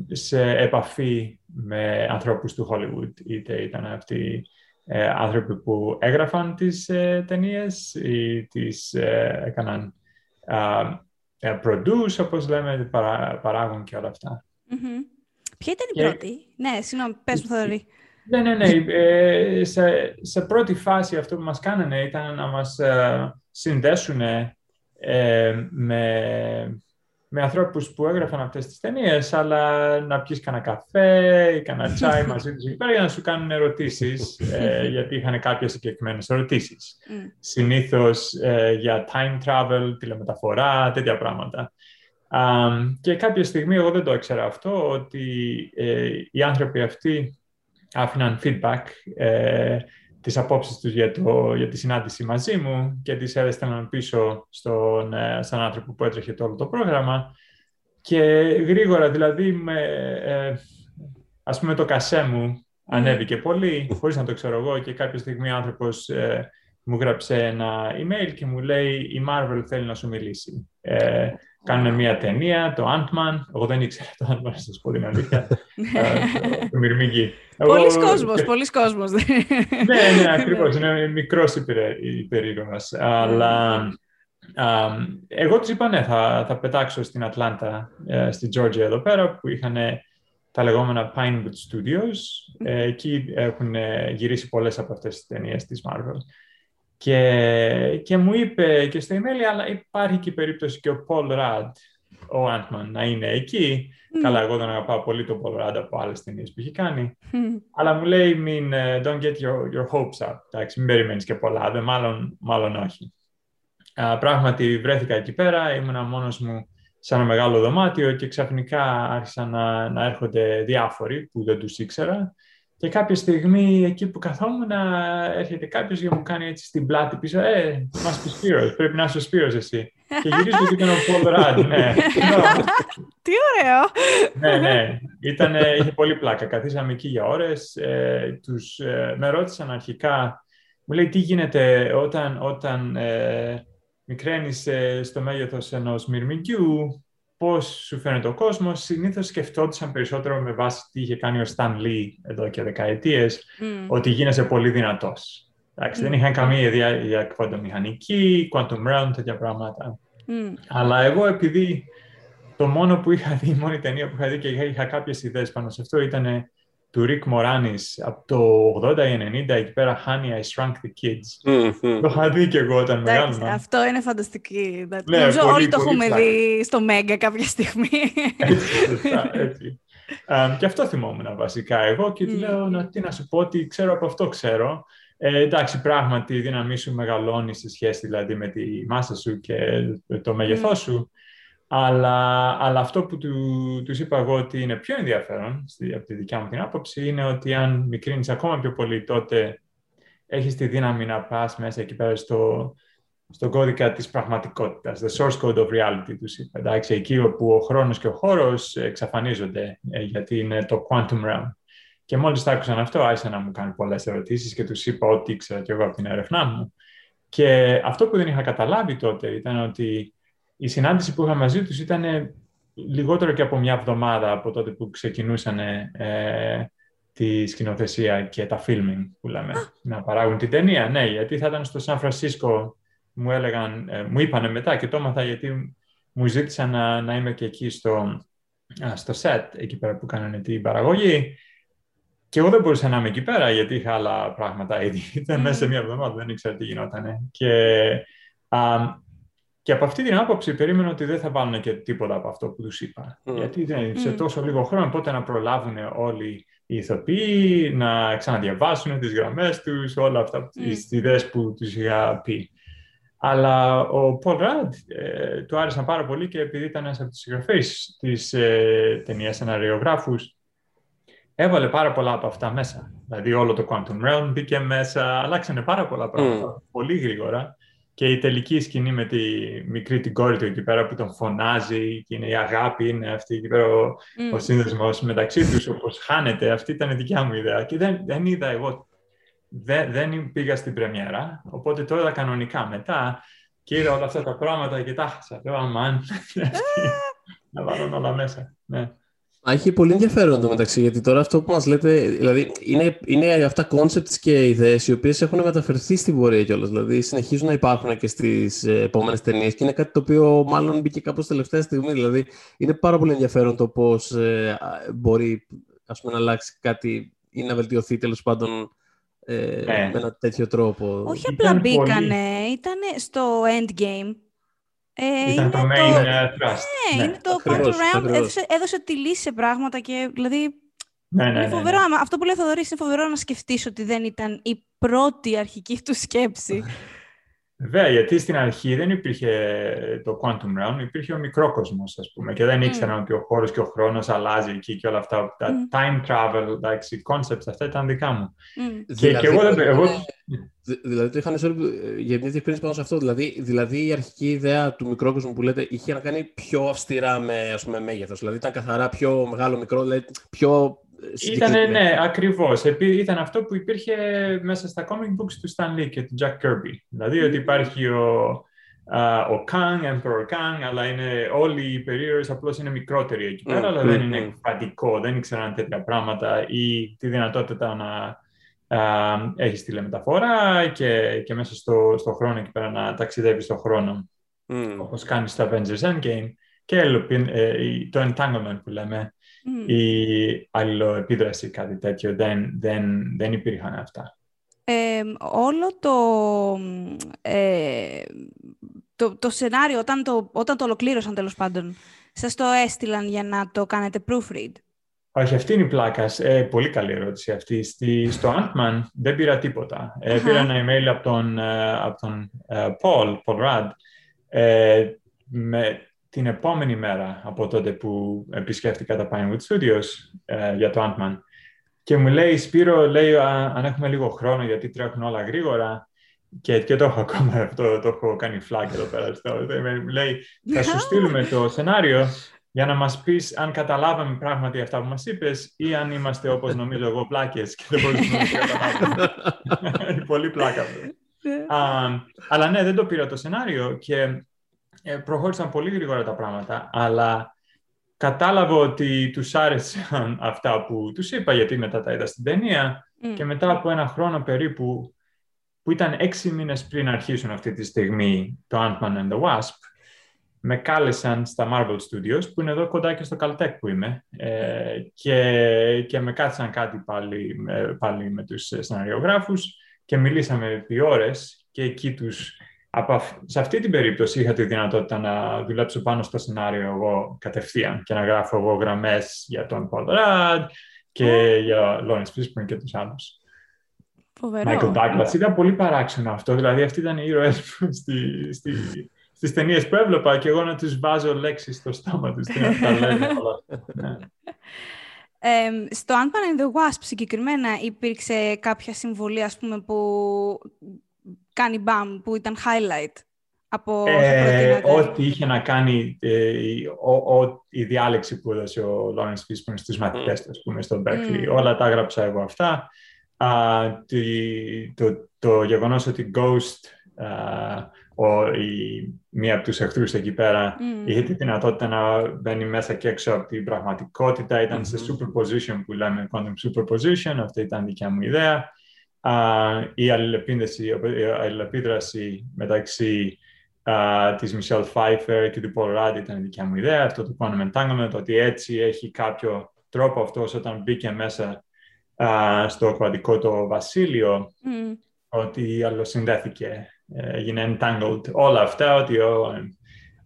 σε επαφή με ανθρώπους του Hollywood. Είτε ήταν αυτοί ε, άνθρωποι που έγραφαν τις ε, ταινίες ή τις ε, έκαναν ε, produce, όπως λέμε, παρά, παράγουν και όλα αυτά. Ποια ήταν η πρώτη; Ναι, συγγνώμη, πες μου Θοδωρή. Ναι, ναι, ναι. Ε, σε, σε πρώτη φάση αυτό που μας κάνανε ήταν να μας ε, συνδέσουν ε, με, με ανθρώπους που έγραφαν αυτές τις ταινίες, αλλά να πιεις κανένα καφέ ή κανένα τσάι μαζί τους εκεί πέρα για να σου κάνουν ερωτήσεις, ε, γιατί είχαν κάποιες συγκεκριμένες ερωτήσεις. Mm. Συνήθως ε, για time travel, τηλεμεταφορά, τέτοια πράγματα. και κάποια στιγμή, εγώ δεν το ήξερα αυτό, ότι ε, οι άνθρωποι αυτοί άφηναν feedback ε, τις απόψεις τους για, το, για τη συνάντηση μαζί μου και τις έδεσταν πίσω στον, ε, στον άνθρωπο που έτρεχε το όλο το πρόγραμμα. Και γρήγορα δηλαδή με, ε, ας πούμε το κασέ μου ανέβηκε πολύ χωρίς να το ξέρω εγώ και κάποια στιγμή ο άνθρωπος ε, μου γράψε ένα email και μου λέει η Marvel θέλει να σου μιλήσει. Ε, κάνουν μια ταινία, το Ant-Man. Εγώ δεν ήξερα το Ant-Man, να σας πω την αλήθεια. το, το Μυρμήγκη. Πολλοί κόσμος, πολλοί κόσμος. ναι, ναι, ακριβώς. Είναι μικρός υπερήρωας. Αλλά εγώ τους είπα, ναι, θα, θα πετάξω στην Ατλάντα, ε, στη Georgia εδώ πέρα, που είχαν τα λεγόμενα Pinewood Studios. Ε, εκεί έχουν γυρίσει πολλές από αυτές τις ταινίες της Marvel. Και, και μου είπε και στο email, αλλά υπάρχει και η περίπτωση και ο Paul Rudd, ο Ant-Man, να είναι εκεί. Καλά, εγώ τον αγαπάω πολύ τον Paul Rudd από άλλες ταινίες που έχει κάνει. Αλλά μου λέει, μην, uh, don't get your, your hopes up. Εντάξει, μην περιμένεις και πολλά, δε, μάλλον, μάλλον όχι. Uh, πράγματι, βρέθηκα εκεί πέρα, ήμουνα μόνος μου σε ένα μεγάλο δωμάτιο και ξαφνικά άρχισαν να, να έρχονται διάφοροι που δεν τους ήξερα και κάποια στιγμή εκεί που καθόμουν έρχεται κάποιος και μου κάνει έτσι στην πλάτη πίσω «Ε, μας πεις Σπύρος, πρέπει να είσαι ο Σπύρος εσύ». Και γυρίζω και ήταν ο Πολ Ράντ, ναι. Τι ωραίο! ναι, ναι. Ήταν, είχε πολύ πλάκα. Καθίσαμε εκεί για ώρες. Ε, τους, ε, με ρώτησαν αρχικά, μου λέει τι γίνεται όταν, όταν ε, μικραίνεις ε, στο μέγεθος ενός μυρμηγκιού, Πώς σου φαίνεται ο κόσμος, συνήθως σκεφτόντουσαν περισσότερο με βάση τι είχε κάνει ο Stan Lee εδώ και δεκαετίες, ότι γίνεσαι πολύ δυνατός. Δεν είχαν καμία ιδέα για μηχανική, quantum realm, τέτοια πράγματα. Αλλά εγώ επειδή το μόνο που είχα δει, η μόνη ταινία που είχα δει και είχα κάποιες ιδέες πάνω σε αυτό ήταν του Rick Moranis από το 80 ή 90, εκεί πέρα Honey, I Shrunk the Kids. Mm-hmm. Το είχα δει και εγώ όταν μεγάλωνα. Αυτό είναι φανταστική. Ναι, Νομίζω πολύ, όλοι το έχουμε δει στο Μέγκα κάποια στιγμή. Έτσι, έτσι. Um, και αυτό θυμόμουν βασικά εγώ και mm. λέω να, τι να σου πω, ότι ξέρω από αυτό ξέρω. Ε, εντάξει, πράγματι η δύναμή σου μεγαλώνει σε σχέση δηλαδή με τη μάσα σου και το μέγεθός mm. Σου. Αλλά, αλλά αυτό που του, τους είπα εγώ ότι είναι πιο ενδιαφέρον, στη, από τη δικιά μου την άποψη, είναι ότι αν μικρύνεις ακόμα πιο πολύ, τότε έχεις τη δύναμη να πας μέσα εκεί πέρα στο, στον κώδικα της πραγματικότητας, the source code of reality, τους είπα. Εντάξει, εκεί όπου ο χρόνος και ο χώρος εξαφανίζονται, ε, γιατί είναι το quantum realm. Και μόλις τα άκουσαν αυτό, άρχισαν να μου κάνουν πολλές ερωτήσεις και τους είπα ό,τι ήξερα και εγώ από την έρευνά μου. Και αυτό που δεν είχα καταλάβει τότε ήταν ότι η συνάντηση που είχα μαζί τους ήταν λιγότερο και από μια εβδομάδα από τότε που ξεκινούσαν ε, τη σκηνοθεσία και τα filming που λέμε, να παράγουν την ταινία. Ναι, γιατί θα ήταν στο Σαν Φρανσίσκο μου έλεγαν, ε, μου είπανε μετά και το έμαθα γιατί μου ζήτησαν να, να είμαι και εκεί στο, στο set, εκεί πέρα που κάνανε την παραγωγή. Και εγώ δεν μπορούσα να είμαι εκεί πέρα γιατί είχα άλλα πράγματα ήδη. Ήταν μέσα σε μία εβδομάδα, δεν ήξερα τι γινόταν. Και, α, και από αυτή την άποψη περίμενα ότι δεν θα βάλουν και τίποτα από αυτό που τους είπα. Γιατί δεν, σε τόσο λίγο χρόνο πότε να προλάβουν όλοι οι ηθοποιοί, να ξαναδιαβάσουν τις γραμμές τους, όλα αυτά, mm. τις ιδέες που τους είχα πει. Αλλά ο Πολ Ραντ ε, του άρεσαν πάρα πολύ και επειδή ήταν ένας από τους συγγραφείς της ε, ταινίας σεναριογράφους, έβαλε πάρα πολλά από αυτά μέσα. Δηλαδή όλο το Quantum Realm μπήκε μέσα, αλλάξανε πάρα πολλά πράγματα πολύ γρήγορα. Και η τελική σκηνή με τη μικρή την κόρη του εκεί πέρα που τον φωνάζει και είναι η αγάπη, είναι αυτή εκεί πέρα ο, mm. ο σύνδεσμος μεταξύ τους όπως χάνεται. Αυτή ήταν η δικιά μου ιδέα και δεν, δεν είδα εγώ, δεν, δεν πήγα στην πρεμιέρα, οπότε το είδα κανονικά μετά και είδα όλα αυτά τα πράγματα και τα χάσα. Λέω, αμάν, να βάλω όλα μέσα. Ναι. Έχει πολύ ενδιαφέρον το μεταξύ, γιατί τώρα αυτό που μας λέτε, δηλαδή είναι, είναι αυτά concepts και ιδέες οι οποίες έχουν μεταφερθεί στην πορεία κιόλας, δηλαδή συνεχίζουν να υπάρχουν και στις ε, επόμενες ταινίες και είναι κάτι το οποίο μάλλον μπήκε κάπως τελευταία στιγμή, δηλαδή είναι πάρα πολύ ενδιαφέρον το πώς ε, μπορεί ας πούμε, να αλλάξει κάτι ή να βελτιωθεί τέλος πάντων ε, ναι. με ένα τέτοιο τρόπο. Όχι απλά μπήκανε, ήταν στο endgame ε, Ήταν το main το... Uh, trust. Ναι, ναι, είναι το Quantum Realm. Έδωσε, έδωσε τη λύση σε πράγματα και δηλαδή... Ναι, ναι, ναι, φοβερό, ναι. Αυτό που λέει ο Θοδωρής είναι φοβερό να σκεφτείς ότι δεν ήταν η πρώτη αρχική του σκέψη. Βέβαια, γιατί στην αρχή δεν υπήρχε το Quantum Realm, υπήρχε ο μικρό κόσμος, ας πούμε, και δεν mm. ήξεραν ότι ο χώρος και ο χρόνος αλλάζει εκεί και όλα αυτά. Τα mm. time travel, εντάξει, concepts, αυτά ήταν δικά μου. Mm. Και, δηλαδή, και εγώ, δεν, εγώ... Δηλαδή το είχαν για μια διευκρίνηση πάνω σε αυτό. Δηλαδή, δηλαδή η αρχική ιδέα του μικρόκοσμου που λέτε είχε να κάνει πιο αυστηρά με ας πούμε, μέγεθος. Δηλαδή ήταν καθαρά πιο μεγάλο μικρό, δηλαδή πιο ήταν, ναι, ακριβώς. Ήταν αυτό που υπήρχε μέσα στα comic books του Stan Lee και του Jack Kirby. Δηλαδή ότι υπάρχει ο, ο Kang, Emperor Kang, αλλά είναι όλοι οι περίεργοι απλώς είναι μικρότεροι εκεί πέρα, αλλά δεν είναι εκφαντικό, δεν ήξεραν τέτοια πράγματα ή τη δυνατότητα να uh, έχεις τηλεμεταφορά και, και μέσα στο, στο χρόνο εκεί πέρα να ταξιδεύεις στον χρόνο, mm. όπως κάνεις στο Avengers Endgame και ε, το entanglement που λέμε, mm. η αλληλοεπίδραση, κάτι τέτοιο, δεν, δεν, δεν υπήρχαν αυτά. Ε, όλο το, ε, το, το, σενάριο, όταν το, όταν το ολοκλήρωσαν τέλος πάντων, σας το έστειλαν για να το κάνετε proofread; Όχι, αυτή είναι η πλάκα. Ε, πολύ καλή ερώτηση αυτή. Στη, στο Ant-Man δεν πήρα τίποτα. Ε, πήρα ένα email από τον, ε, από τον Paul, Paul Rudd, με την επόμενη μέρα από τότε που επισκέφτηκα τα Pinewood Studios ε, για το Ant-Man. Και μου λέει, Σπύρο, λέει, αν έχουμε λίγο χρόνο, γιατί τρέχουν όλα γρήγορα, και, και το έχω ακόμα αυτό, το έχω κάνει flag εδώ πέρα. Στο, μου λέει, θα σου στείλουμε το σενάριο για να μας πεις αν καταλάβαμε πράγματι αυτά που μας είπες ή αν είμαστε όπως νομίζω εγώ πλάκες και δεν μπορούμε να καταλάβουμε. Πολύ πλάκα. uh, αλλά ναι, δεν το πήρα το σενάριο και ε, προχώρησαν πολύ γρήγορα τα πράγματα, αλλά κατάλαβα ότι τους άρεσαν αυτά που τους είπα, γιατί μετά τα είδα στην ταινία. Και μετά από ένα χρόνο περίπου, που ήταν έξι μήνες πριν αρχίσουν αυτή τη στιγμή το Ant-Man and the Wasp, με κάλεσαν στα Marvel Studios, που είναι εδώ κοντά και στο Caltech που είμαι, ε, και, και με κάθισαν κάτι πάλι, πάλι με τους σεναριογράφους και μιλήσαμε επί ώρες και εκεί τους από, σε αυτή την περίπτωση είχα τη δυνατότητα να δουλέψω πάνω στο σενάριο εγώ κατευθείαν και να γράφω εγώ γραμμές για τον Paul Rudd και για Lawrence Fishburne και τους άλλους. Φοβερό. Michael Douglas. Ήταν πολύ παράξενο αυτό. Δηλαδή, αυτοί ήταν οι ήρωες μου στη, στη, στις ταινίες που έβλεπα και εγώ να τους βάζω λέξεις στο στόμα τους. Τι να τα λένε ναι. Ε, στο Ant-Man and the Wasp συγκεκριμένα υπήρξε κάποια συμβολή ας πούμε, που κάνει μπαμ, που ήταν highlight από ε, Ό,τι είχε να κάνει ε, ο, ο, η διάλεξη που έδωσε ο Lawrence Fishburne στους μαθητές του, πούμε, στο Berkeley. Όλα τα έγραψα εγώ αυτά. Α, το, το γεγονός ότι Ghost, ο, η, μία από τους εχθρούς εκεί πέρα, είχε τη δυνατότητα να μπαίνει μέσα και έξω από την πραγματικότητα. Ήταν σε superposition που λέμε quantum superposition, αυτή ήταν δικιά μου ιδέα η αλληλεπίδραση, η αλληλεπίδραση μεταξύ uh, της Michelle Pfeiffer και του Paul Rudd ήταν η δικιά μου ιδέα, αυτό το quantum entanglement, ότι έτσι έχει κάποιο τρόπο αυτός όταν μπήκε μέσα uh, στο κρατικό το βασίλειο, mm. ότι αλλοσυνδέθηκε, έγινε entangled. Όλα αυτά, ότι oh,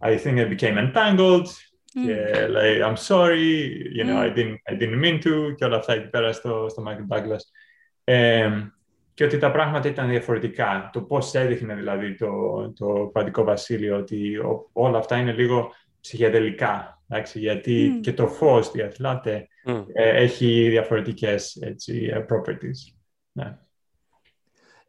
I think it became entangled, mm. και λέει I'm sorry, you know, mm. I, didn't, I didn't mean to, και όλα αυτά εκεί πέρα στο, στο Michael Douglas. Ε, και ότι τα πράγματα ήταν διαφορετικά. Το πώς έδειχνε δηλαδή το, το Παντικό Βασίλειο, ότι όλα αυτά είναι λίγο ψυχεδελικά, εντάξει, γιατί mm. και το φως, διαθλάτε, mm. ε, έχει διαφορετικές έτσι, ε, properties. Ναι.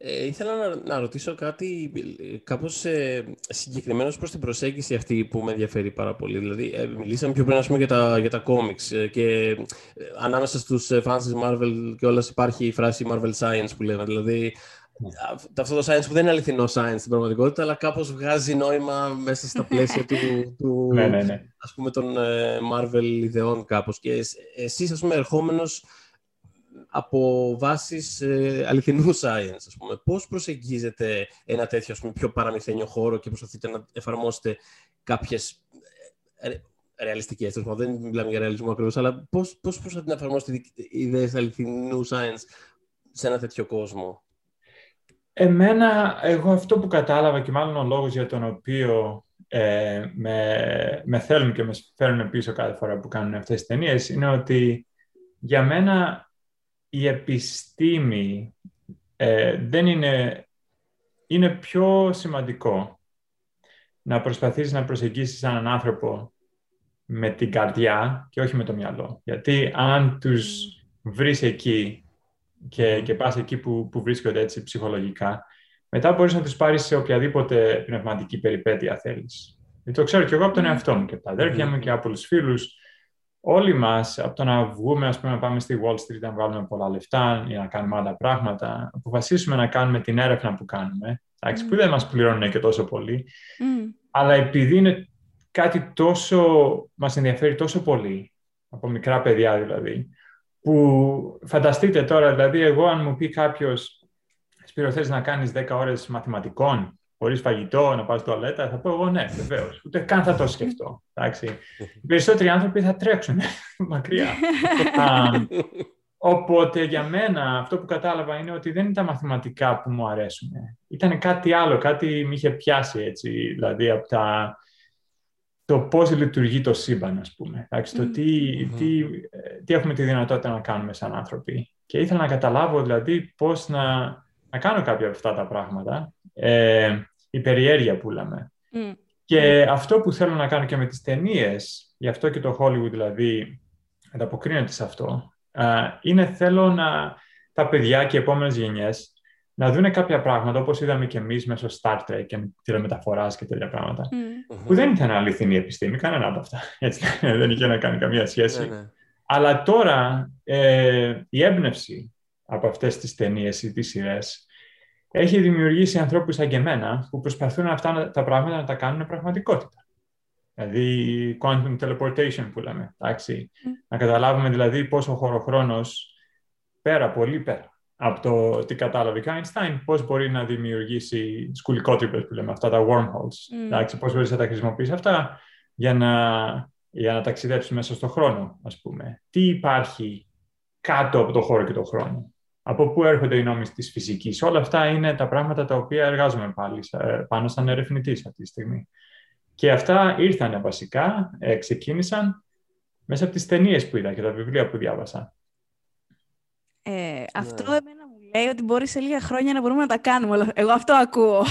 Ε, ήθελα να, να, ρωτήσω κάτι ε, κάπως ε, συγκεκριμένος προς την προσέγγιση αυτή που με ενδιαφέρει πάρα πολύ. Δηλαδή, ε, μιλήσαμε πιο πριν ας πούμε, για τα, για τα comics ε, και ε, ανάμεσα στους fans της Marvel και όλας υπάρχει η φράση Marvel Science που λένε. Δηλαδή, αυτό το science που δεν είναι αληθινό science στην πραγματικότητα, αλλά κάπως βγάζει νόημα μέσα στα πλαίσια του, του ναι, ναι, ναι. ας πούμε, των Marvel ιδεών κάπως. Και εσείς, ας πούμε, ερχόμενος από βάσεις ε, αληθινού science, ας πούμε. Πώς προσεγγίζετε ένα τέτοιο, ας πούμε, πιο παραμυθένιο χώρο και προσπαθείτε να εφαρμόσετε κάποιες ε, ρεαλιστικές, δεν μιλάμε για ρεαλισμό ακριβώς, αλλά πώς, πώς προσπαθείτε να εφαρμόσετε ιδέες αληθινού science σε ένα τέτοιο κόσμο; Εμένα, εγώ αυτό που κατάλαβα και μάλλον ο λόγος για τον οποίο ε, με, με θέλουν και με φέρνουν πίσω κάθε φορά που κάνουν αυτές τις ταινίες είναι ότι για μένα η επιστήμη ε, δεν είναι... Είναι πιο σημαντικό να προσπαθείς να προσεγγίσεις έναν άνθρωπο με την καρδιά και όχι με το μυαλό. Γιατί αν τους βρεις εκεί και, και πας εκεί που, που βρίσκονται έτσι ψυχολογικά, μετά μπορείς να τους πάρεις σε οποιαδήποτε πνευματική περιπέτεια θέλεις. το ξέρω και εγώ από τον εαυτό μου και τα αδέρφια μου και από τους φίλους όλοι μας, από το να βγούμε, ας πούμε, να πάμε στη Wall Street να βγάλουμε πολλά λεφτά ή να κάνουμε άλλα πράγματα, αποφασίσουμε να κάνουμε την έρευνα που κάνουμε, εντάξει, που δεν μας πληρώνουν και τόσο πολύ, αλλά επειδή είναι κάτι τόσο, μας ενδιαφέρει τόσο πολύ, από μικρά παιδιά δηλαδή, που φανταστείτε τώρα, δηλαδή εγώ αν μου πει κάποιος Σπύρο, θες να κάνεις 10 ώρες μαθηματικών χωρίς φαγητό, να πα τουαλέτα, θα πω εγώ ναι, βεβαίως. Ούτε καν θα το σκεφτώ. Εντάξει. Οι περισσότεροι άνθρωποι θα τρέξουν μακριά. οπότε για μένα αυτό που κατάλαβα είναι ότι δεν είναι τα μαθηματικά που μου αρέσουν. Ήταν κάτι άλλο, κάτι με είχε πιάσει έτσι, δηλαδή από τα, το πώς λειτουργεί το σύμπαν, ας πούμε. Εντάξει, το τι, τι, ε, τι έχουμε τη δυνατότητα να κάνουμε σαν άνθρωποι. Και ήθελα να καταλάβω δηλαδή πώς να, να κάνω κάποια από αυτά τα πράγματα. Ε, η περιέργεια που λέμε. Και αυτό που θέλω να κάνω και με τις ταινίες, γι' αυτό και το Hollywood δηλαδή ανταποκρίνεται σε αυτό, είναι θέλω να τα παιδιά και οι επόμενες γενιές να δουν κάποια πράγματα όπως είδαμε και εμείς μέσω Star Trek και τηλεμεταφοράς και τέτοια πράγματα που δεν ήταν αληθινή επιστήμη, κανένα από αυτά. Έτσι, δεν είχε να κάνει καμία σχέση. Ναι, ναι. Αλλά τώρα ε, η έμπνευση από αυτές τις ταινίες ή τις σειρές έχει δημιουργήσει ανθρώπους σαν και εμένα που προσπαθούν αυτά τα πράγματα να τα κάνουν πραγματικότητα. Δηλαδή, quantum teleportation που λέμε, εντάξει. Να καταλάβουμε δηλαδή πόσο ο χωροχρόνος πέρα, πολύ πέρα από το τι κατάλαβε ο Einstein, πώς μπορεί να δημιουργήσει σκουλικότυπες που λέμε, αυτά τα wormholes. Mm. Εντάξει, πώς μπορείς να τα χρησιμοποιήσει αυτά για να, για να ταξιδέψεις μέσα στον χρόνο, ας πούμε. Τι υπάρχει κάτω από το χώρο και το χρόνο από πού έρχονται οι νόμοι της φυσικής. Όλα αυτά είναι τα πράγματα τα οποία εργάζομαι πάλι πάνω σαν ερευνητής αυτή τη στιγμή. Και αυτά ήρθαν βασικά, ε, ξεκίνησαν μέσα από τις ταινίες που είδα και τα βιβλία που διάβασα. Ε, αυτό ναι. εμένα μου λέει ότι μπορεί σε λίγα χρόνια να μπορούμε να τα κάνουμε. Εγώ αυτό ακούω.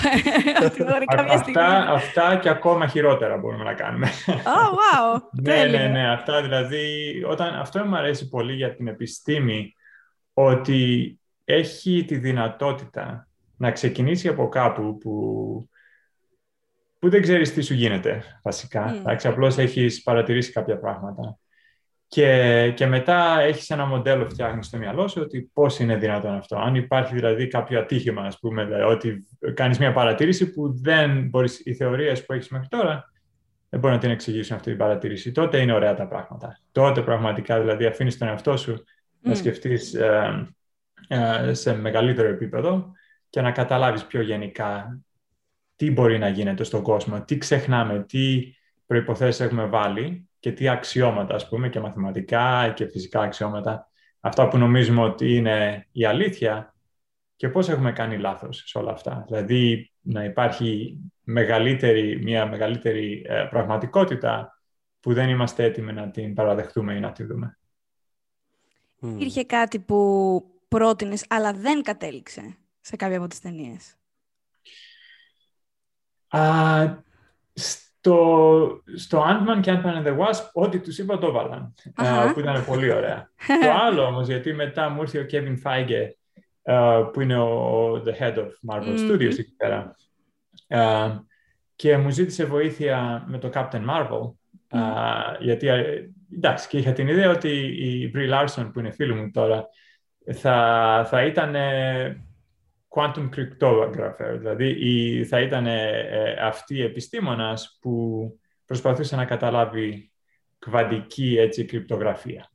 αυτά, αυτά και ακόμα χειρότερα μπορούμε να κάνουμε. Oh, wow. ναι, ναι, ναι. Αυτά δηλαδή, όταν, αυτό μου αρέσει πολύ για την επιστήμη, ότι έχει τη δυνατότητα να ξεκινήσει από κάπου που, που δεν ξέρεις τι σου γίνεται βασικά. Mm. Εντάξει, απλώς έχεις παρατηρήσει κάποια πράγματα. Και, και μετά έχεις ένα μοντέλο φτιάχνεις στο μυαλό σου ότι πώς είναι δυνατόν αυτό. Αν υπάρχει δηλαδή κάποιο ατύχημα, ας πούμε, δηλαδή, ότι κάνεις μια παρατήρηση που δεν μπορείς, οι θεωρίες που έχεις μέχρι τώρα, δεν μπορεί να την εξηγήσουν αυτή την παρατήρηση. Τότε είναι ωραία τα πράγματα. Τότε πραγματικά δηλαδή αφήνεις τον εαυτό σου να σκεφτείς ε, ε, σε μεγαλύτερο επίπεδο και να καταλάβεις πιο γενικά τι μπορεί να γίνεται στον κόσμο, τι ξεχνάμε, τι προϋποθέσεις έχουμε βάλει και τι αξιώματα, ας πούμε, και μαθηματικά και φυσικά αξιώματα, αυτά που νομίζουμε ότι είναι η αλήθεια και πώς έχουμε κάνει λάθος σε όλα αυτά. Δηλαδή, να υπάρχει μεγαλύτερη, μια μεγαλύτερη ε, πραγματικότητα που δεν είμαστε έτοιμοι να την παραδεχτούμε ή να τη δούμε. Υπήρχε κάτι που πρότεινες, αλλά δεν κατέληξε σε κάποια από τις ταινίες. στο, στο Ant-Man και Ant-Man and the Wasp, ό,τι τους είπα το έβαλαν, uh, που ήταν πολύ ωραία. το άλλο όμως, γιατί μετά μου ήρθε ο Kevin Feige, uh, που είναι ο, the head of Marvel mm-hmm. Studios εκεί πέρα, uh, και μου ζήτησε βοήθεια με το Captain Marvel, mm. γιατί εντάξει, και είχα την ιδέα ότι η Brie Larson, που είναι φίλη μου τώρα, θα, θα ήταν quantum cryptographer, δηλαδή η, θα ήταν ε, αυτή η επιστήμονας που προσπαθούσε να καταλάβει κβαντική έτσι, κρυπτογραφία.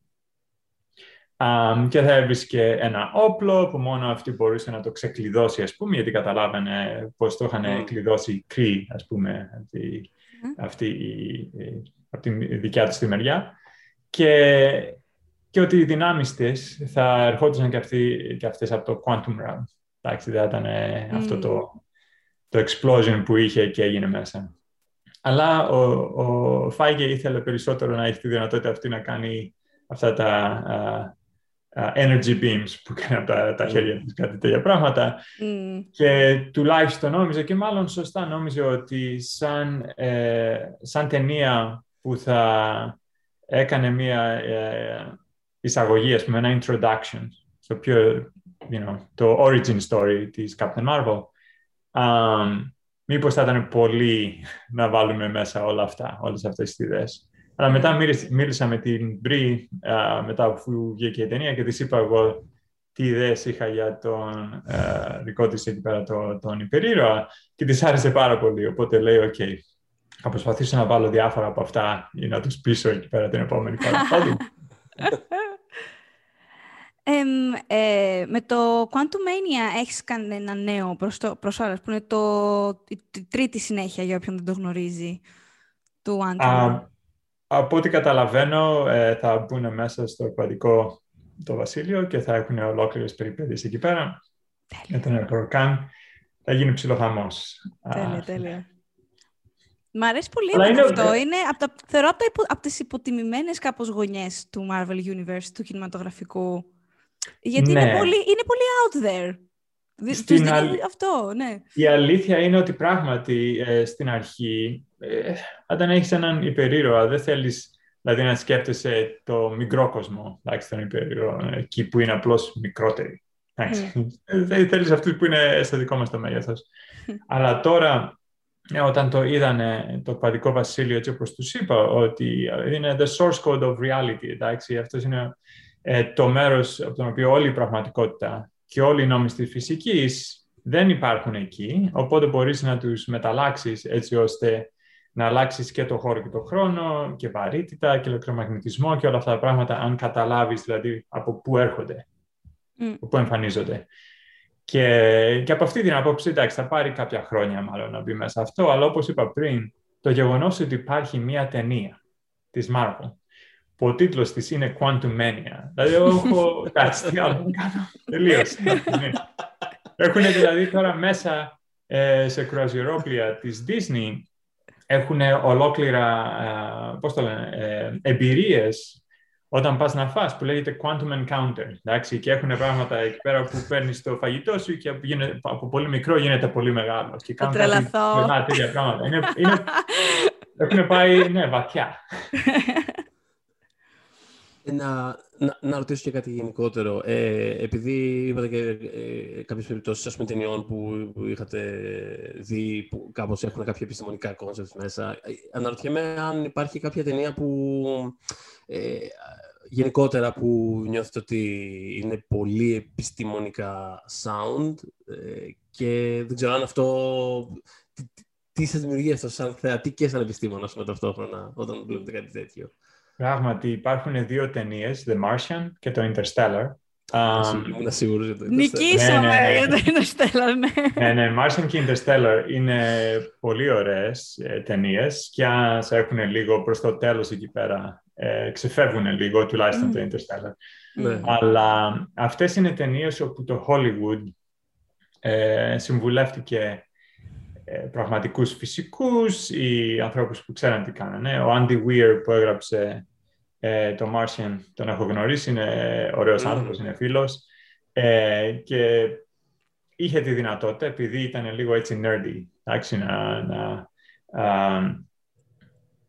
Um, και θα έβρισκε ένα όπλο που μόνο αυτή μπορούσε να το ξεκλειδώσει, ας πούμε, γιατί καταλάβαινε πώς το είχαν κλειδώσει κρύ, ας πούμε, αυτή, αυτή η, από τη δικιά της τη μεριά. Και, και ότι οι δυνάμεις της θα ερχόντουσαν και, αυτοί, και αυτές από το quantum realm. Εντάξει, δεν ήταν mm. αυτό το, το explosion που είχε και έγινε μέσα. Αλλά ο, ο Φάγκε ήθελε περισσότερο να έχει τη δυνατότητα αυτή να κάνει αυτά τα uh, uh, energy beams που κάνει από τα, τα χέρια της, κάτι τέτοια πράγματα. Mm. Και τουλάχιστον νόμιζε και μάλλον σωστά νόμιζε ότι σαν, ε, σαν ταινία που θα έκανε μία ε, εισαγωγή, ας πούμε, ένα introduction στο πιο you know, το origin story της Captain Marvel. Um, μήπως θα ήταν πολύ να βάλουμε μέσα όλα αυτά, όλες αυτές τις ιδέες. Αλλά μετά μίλησα, με την Μπρι, uh, μετά που βγήκε η ταινία και της είπα εγώ τι ιδέες είχα για τον uh, δικό της εκεί πέρα το, τον υπερήρωα και της άρεσε πάρα πολύ. Οπότε λέει, οκ, okay, θα προσπαθήσω να βάλω διάφορα από αυτά ή να τους πείσω εκεί πέρα την επόμενη φορά. ε, με το Quantum Mania έχεις κάνει ένα νέο προς, το, προς που είναι το, η τρίτη συνέχεια για όποιον δεν το γνωρίζει του Ant-Man. από ό,τι καταλαβαίνω ε, θα μπουν μέσα στο εκπαιδικό το Βασίλειο και θα έχουν ολόκληρες περιπέτειες εκεί πέρα. Για τον Προκάν θα γίνει ψιλοχαμός. Τέλεια, τέλεια. Μ' αρέσει πολύ είναι... αυτό. Είναι από τα, θεωρώ από, τα από τις υποτιμημένες κάπως γωνιές του Marvel Universe, του κινηματογραφικού. Γιατί είναι, ναι. πολύ, είναι πολύ out there. Στην αυτό, ναι. Η αλήθεια είναι ότι πράγματι ε, στην αρχή, ε, όταν έχεις έναν υπερήρωα, δεν θέλεις δηλαδή, να σκέφτεσαι το μικρό κόσμο, εντάξει, τον υπερήρωα, εκεί που είναι απλώς μικρότεροι. Mm. Δεν θέλεις αυτούς που είναι στο δικό μας το μέγεθος. Αλλά τώρα, ε, όταν το είδανε το παδικό βασίλειο, έτσι όπως τους είπα, ότι είναι the source code of reality, εντάξει, αυτός είναι ε, το μέρος από το οποίο όλη η πραγματικότητα και όλοι οι νόμοι της φυσικής δεν υπάρχουν εκεί, οπότε μπορείς να τους μεταλλάξεις έτσι ώστε να αλλάξεις και το χώρο και το χρόνο και βαρύτητα και ηλεκτρομαγνητισμό και όλα αυτά τα πράγματα αν καταλάβεις δηλαδή από πού έρχονται, mm. από πού εμφανίζονται. Και, και από αυτή την απόψη, εντάξει, θα πάρει κάποια χρόνια μάλλον να μπει μέσα αυτό, αλλά όπως είπα πριν, το γεγονός ότι υπάρχει μία ταινία της Marvel που ο τίτλος της είναι Quantum Mania. Δηλαδή, εγώ έχω... Κάτσε, τι άλλο να κάνω. Τελείωσε. Έχουν δηλαδή τώρα μέσα ε, σε κρουαζιερόπλια της Disney έχουν ολόκληρα, ε, πώς το λένε, ε, εμπειρίες όταν πας να φας, που λέγεται Quantum Encounter, εντάξει, και έχουν πράγματα εκεί πέρα που παίρνεις το φαγητό σου και από, από πολύ μικρό γίνεται πολύ μεγάλο. Και κάνουν τρελαθώ. τέτοια πράγματα. Είναι, είναι, έχουν πάει, ναι, βαθιά. Να, να, να, ρωτήσω και κάτι γενικότερο. Ε, επειδή είπατε και ε, κάποιες περιπτώσεις ας πούμε, ταινιών που, που είχατε δει που κάπως έχουν κάποια επιστημονικά concept μέσα, ε, αναρωτιέμαι αν υπάρχει κάποια ταινία που ε, γενικότερα που νιώθετε ότι είναι πολύ επιστημονικά sound ε, και δεν ξέρω αν αυτό... Τι, τι σας δημιουργεί αυτό σαν θεατή και σαν επιστήμονας με ταυτόχρονα όταν βλέπετε κάτι τέτοιο; Πράγματι, υπάρχουν δύο ταινίες, The Martian και το Interstellar, Ήμουν σίγουρος για το Interstellar. Νικήσαμε Ναι, ναι, ναι. για το Interstellar, ναι. ναι, ναι, Martian και Interstellar είναι πολύ ωραίες ε, ταινίες και αν σε έχουν λίγο προς το τέλος εκεί πέρα, ε, ξεφεύγουν λίγο, τουλάχιστον το Interstellar. Ναι. Αλλά αυτές είναι ταινίες όπου το Hollywood ε, συμβουλεύτηκε ε, πραγματικούς φυσικούς ή ανθρώπους που ξέραν τι κάνανε. Ο Andy Weir που έγραψε ε, το Martian, τον έχω γνωρίσει, είναι ωραίος Μμμ. άνθρωπος, είναι φίλος. Ε, και είχε τη δυνατότητα, επειδή ήταν λίγο έτσι nerdy, εντάξει, να, να, α,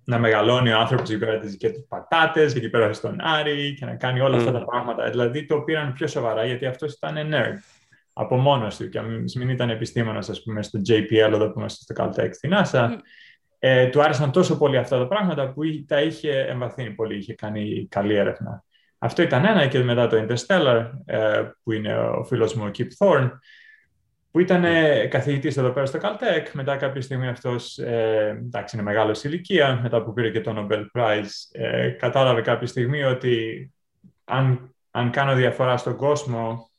να μεγαλώνει ο άνθρωπος εκεί πέρα τις δικές τους πατάτες, εκεί πέρα στον Άρη και να κάνει όλα αυτά Μμ. τα πράγματα. Δηλαδή το πήραν πιο σοβαρά γιατί αυτός ήταν nerd από μόνος του και αν μην ήταν επιστήμονας ας πούμε στο JPL εδώ που είμαστε στο Caltech στην NASA Μμ. ε, του άρεσαν τόσο πολύ αυτά τα πράγματα που εί- τα είχε εμβαθύνει πολύ, είχε κάνει καλή έρευνα. Αυτό ήταν ένα και μετά το Interstellar ε, που είναι ο φίλος μου ο Kip Thorne που ήταν ε, καθηγητής εδώ πέρα στο Caltech. Μετά κάποια στιγμή αυτός, ε, εντάξει είναι μεγάλος ηλικία, μετά που πήρε και το Nobel Prize, ε, κατάλαβε κάποια στιγμή ότι αν, αν κάνω διαφορά στον κόσμο,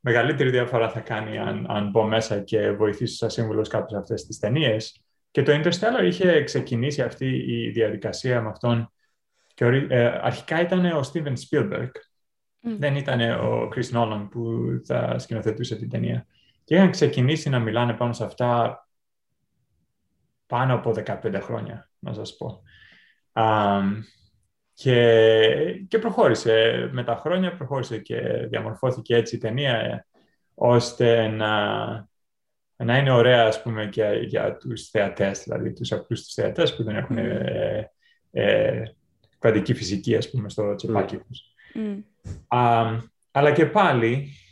μεγαλύτερη διαφορά θα κάνει αν, αν μπω μέσα και βοηθήσω σαν σύμβουλος κάποιες αυτές τις ταινίες. Και το Interstellar είχε ξεκινήσει αυτή η διαδικασία με αυτόν και ορι- ε, αρχικά ήταν ο Steven Spielberg. Μμ. Δεν ήταν ο Chris Nolan που θα σκηνοθετούσε την ταινία. Και είχαν ξεκινήσει να μιλάνε πάνω σε αυτά πάνω από 15 χρόνια, να σας πω. Αμ, και, και προχώρησε με τα χρόνια, προχώρησε και διαμορφώθηκε έτσι η ταινία ε, ώστε να, να είναι ωραία, ας πούμε, και για τους θεατές, δηλαδή τους απλούς τους θεατές που δεν έχουν Μμμ. ε, ε, κβαντική φυσική, ας πούμε, στο τσεπάκι τους. Μμ. Α, αλλά και πάλι, ε,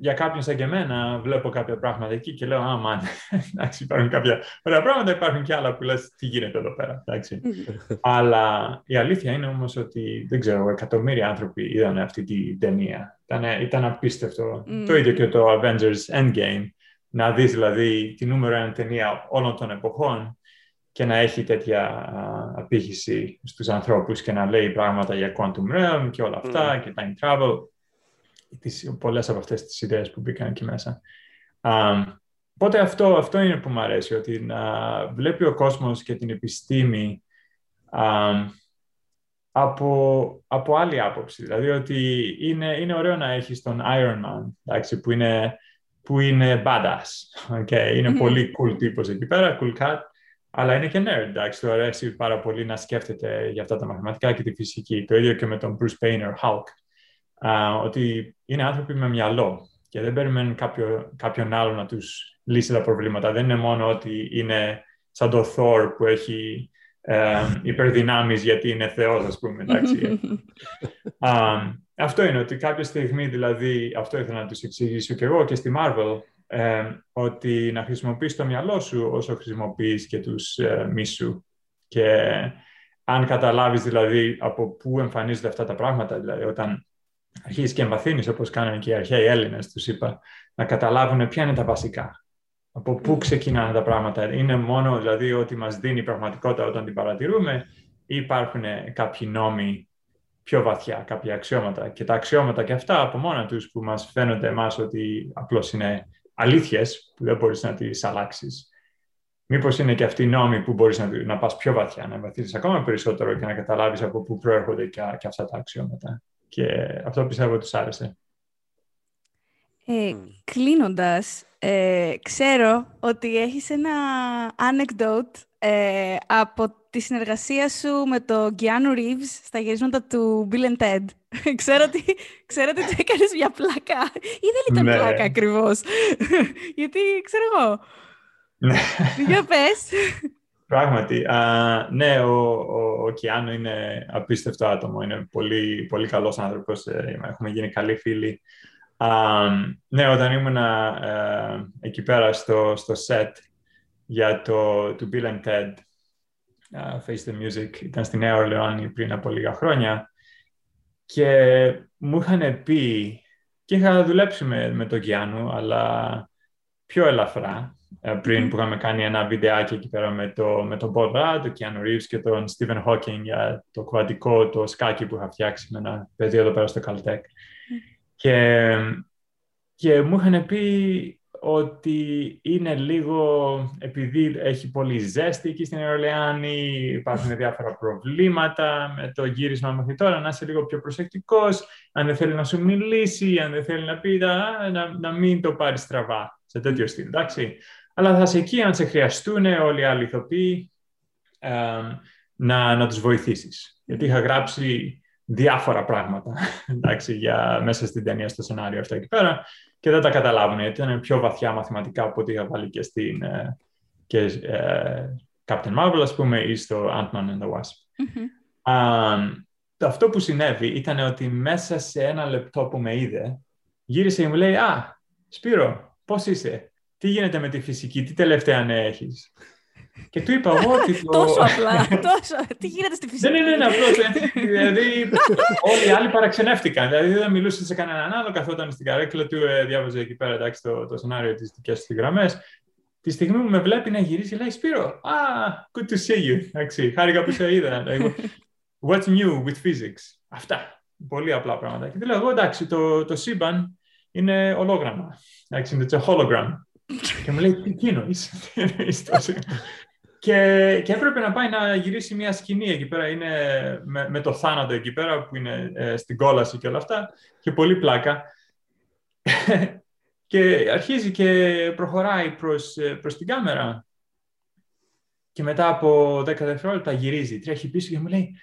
για κάποιον σαν και εμένα, βλέπω κάποια πράγματα εκεί και λέω, α, μαν, εντάξει, υπάρχουν κάποια ωραία πράγματα, υπάρχουν και άλλα που λες, τι γίνεται εδώ πέρα, εντάξει. αλλά η αλήθεια είναι όμως ότι, δεν ξέρω, εκατομμύρια άνθρωποι είδαν αυτή την ταινία. Ήταν, ήταν απίστευτο. Μμ. Το ίδιο και το Avengers Endgame, να δεις δηλαδή τη νούμερο ένα ταινία όλων των εποχών και να έχει τέτοια α, απήχηση στους ανθρώπους και να λέει πράγματα για quantum realm και όλα αυτά και time travel. Τις, πολλές από αυτές τις ιδέες που μπήκαν εκεί μέσα. Α, οπότε αυτό, αυτό είναι που μου αρέσει, ότι να βλέπει ο κόσμος και την επιστήμη α, από, από άλλη άποψη. Δηλαδή ότι είναι, είναι ωραίο να έχεις τον Iron Man, εντάξει, που είναι, που είναι badass. Okay? Είναι Μμμ. πολύ cool τύπος εκεί πέρα, cool cat, αλλά είναι και nerd, εντάξει, του αρέσει πάρα πολύ να σκέφτεται για αυτά τα μαθηματικά και τη φυσική. Το ίδιο και με τον Bruce Banner, Hulk, Α, ότι είναι άνθρωποι με μυαλό και δεν περιμένουν κάποιο, κάποιον άλλο να τους λύσει τα προβλήματα. Δεν είναι μόνο ότι είναι σαν το Thor που έχει ε, υπερδυνάμεις γιατί είναι θεός, ας πούμε, εντάξει. Α, αυτό είναι ότι κάποια στιγμή, δηλαδή, αυτό ήθελα να τους εξηγήσω και εγώ και στη Marvel, ε, ότι να χρησιμοποιείς το μυαλό σου όσο χρησιμοποιείς και τους ε, μίσου. Και αν καταλάβεις δηλαδή από πού εμφανίζονται αυτά τα πράγματα, δηλαδή όταν αρχίζεις και εμβαθύνεις όπως κάνανε και οι αρχαίοι Έλληνες, τους είπα, να καταλάβουν ποια είναι τα βασικά. Από πού ξεκινάνε τα πράγματα. Είναι μόνο δηλαδή ότι μας δίνει η πραγματικότητα όταν την παρατηρούμε ή υπάρχουν κάποιοι νόμοι πιο βαθιά, κάποια αξιώματα. Και τα αξιώματα και αυτά από μόνα τους που μας φαίνονται εμάς ότι απλώς είναι αλήθειες που δεν μπορείς να τις αλλάξεις. Μήπως είναι και αυτοί οι νόμοι που μπορείς να, να πας πιο βαθιά, να βαθύσεις ακόμα περισσότερο και να καταλάβεις από πού προέρχονται και, και αυτά τα αξιώματα. Και αυτό πιστεύω τους άρεσε. Ε, κλείνοντας, ε, ξέρω ότι έχεις ένα anecdote ε, από τη συνεργασία σου με τον Keanu Reeves στα γυρίσματα του Bill and Ted. ξέρω, ότι, ξέρω ότι το έκανες μια πλάκα ή δεν ήταν Ναι. πλάκα ακριβώς. Γιατί ξέρω εγώ. Ναι. Για πες. Πράγματι. Α, ναι, ο, ο, ο Κιάνο είναι απίστευτο άτομο. Είναι πολύ, πολύ καλός άνθρωπος. Ε, έχουμε γίνει καλοί φίλοι. Α, ναι, όταν ήμουν ε, εκεί πέρα στο, στο set για το του Bill and Ted, uh, Face the Music, ήταν στη Νέα Ορλεόνη πριν από λίγα χρόνια και μου είχαν πει και είχα δουλέψει με, με τον Κιάνου, αλλά πιο ελαφρά ε, πριν που είχαμε κάνει ένα βιντεάκι εκεί πέρα με, το, με τον Bob Rudd, τον Keanu Reeves και τον Stephen Hawking για το κουβαντικό, το σκάκι που είχα φτιάξει με ένα παιδί εδώ πέρα στο Caltech. Και, και μου είχαν πει ότι είναι λίγο, επειδή έχει πολύ ζέστη εκεί στην Εωρλεάνη, υπάρχουν διάφορα προβλήματα με το γύρισμα μέχρι τώρα, να είσαι λίγο πιο προσεκτικός, αν δεν θέλει να σου μιλήσει, αν δεν θέλει να πει, να, να μην το πάρεις στραβά, σε τέτοιο στυλ, εντάξει. Αλλά θα είσαι εκεί αν σε χρειαστούν όλοι οι άλλοι ηθοποιοί να, να τους βοηθήσεις. Γιατί είχα γράψει διάφορα πράγματα εντάξει, για, μέσα στην ταινία, στο σενάριο αυτό εκεί πέρα και δεν τα καταλάβουν γιατί ήταν πιο βαθιά μαθηματικά από ό,τι είχα βάλει και στην ε, και, ε, Captain Marvel, ας πούμε, ή στο Ant-Man and the Wasp. Mm-hmm. το αυτό που συνέβη ήταν ότι μέσα σε ένα λεπτό που με είδε, γύρισε και μου λέει «Α, Σπύρο, πώς είσαι, τι γίνεται με τη φυσική, τι τελευταία νέα έχεις». Και του είπα εγώ ότι. Το... τόσο απλά. τόσο. Τι γίνεται στη φυσική; Δεν είναι ένα απλό. Δηλαδή, όλοι οι άλλοι παραξενεύτηκαν. Δηλαδή, δεν μιλούσες σε κανέναν άλλο, καθόταν στην καρέκλα του, ε, διάβαζε εκεί πέρα εντάξει, το, το σενάριο τη δικιά του γραμμές. Τη στιγμή που με βλέπει να γυρίσει, λέει Σπύρο, ah, good to see you. Εντάξει, χάρηκα που σε είδα. What's new with physics; Αυτά. Πολύ απλά πράγματα. Και λέω εγώ, εντάξει, το, το σύμπαν είναι ολόγραμμα. Εντάξει, είναι a hologram. και μου λέει, τι εννοείς, τι εννοείς και, και έπρεπε να πάει να γυρίσει μια σκηνή εκεί πέρα, είναι με, με το θάνατο εκεί πέρα που είναι ε, στην κόλαση και όλα αυτά και πολύ πλάκα. και αρχίζει και προχωράει προς, ε, προς την κάμερα και μετά από 10 δευτερόλεπτα γυρίζει, τρέχει πίσω και μου λέει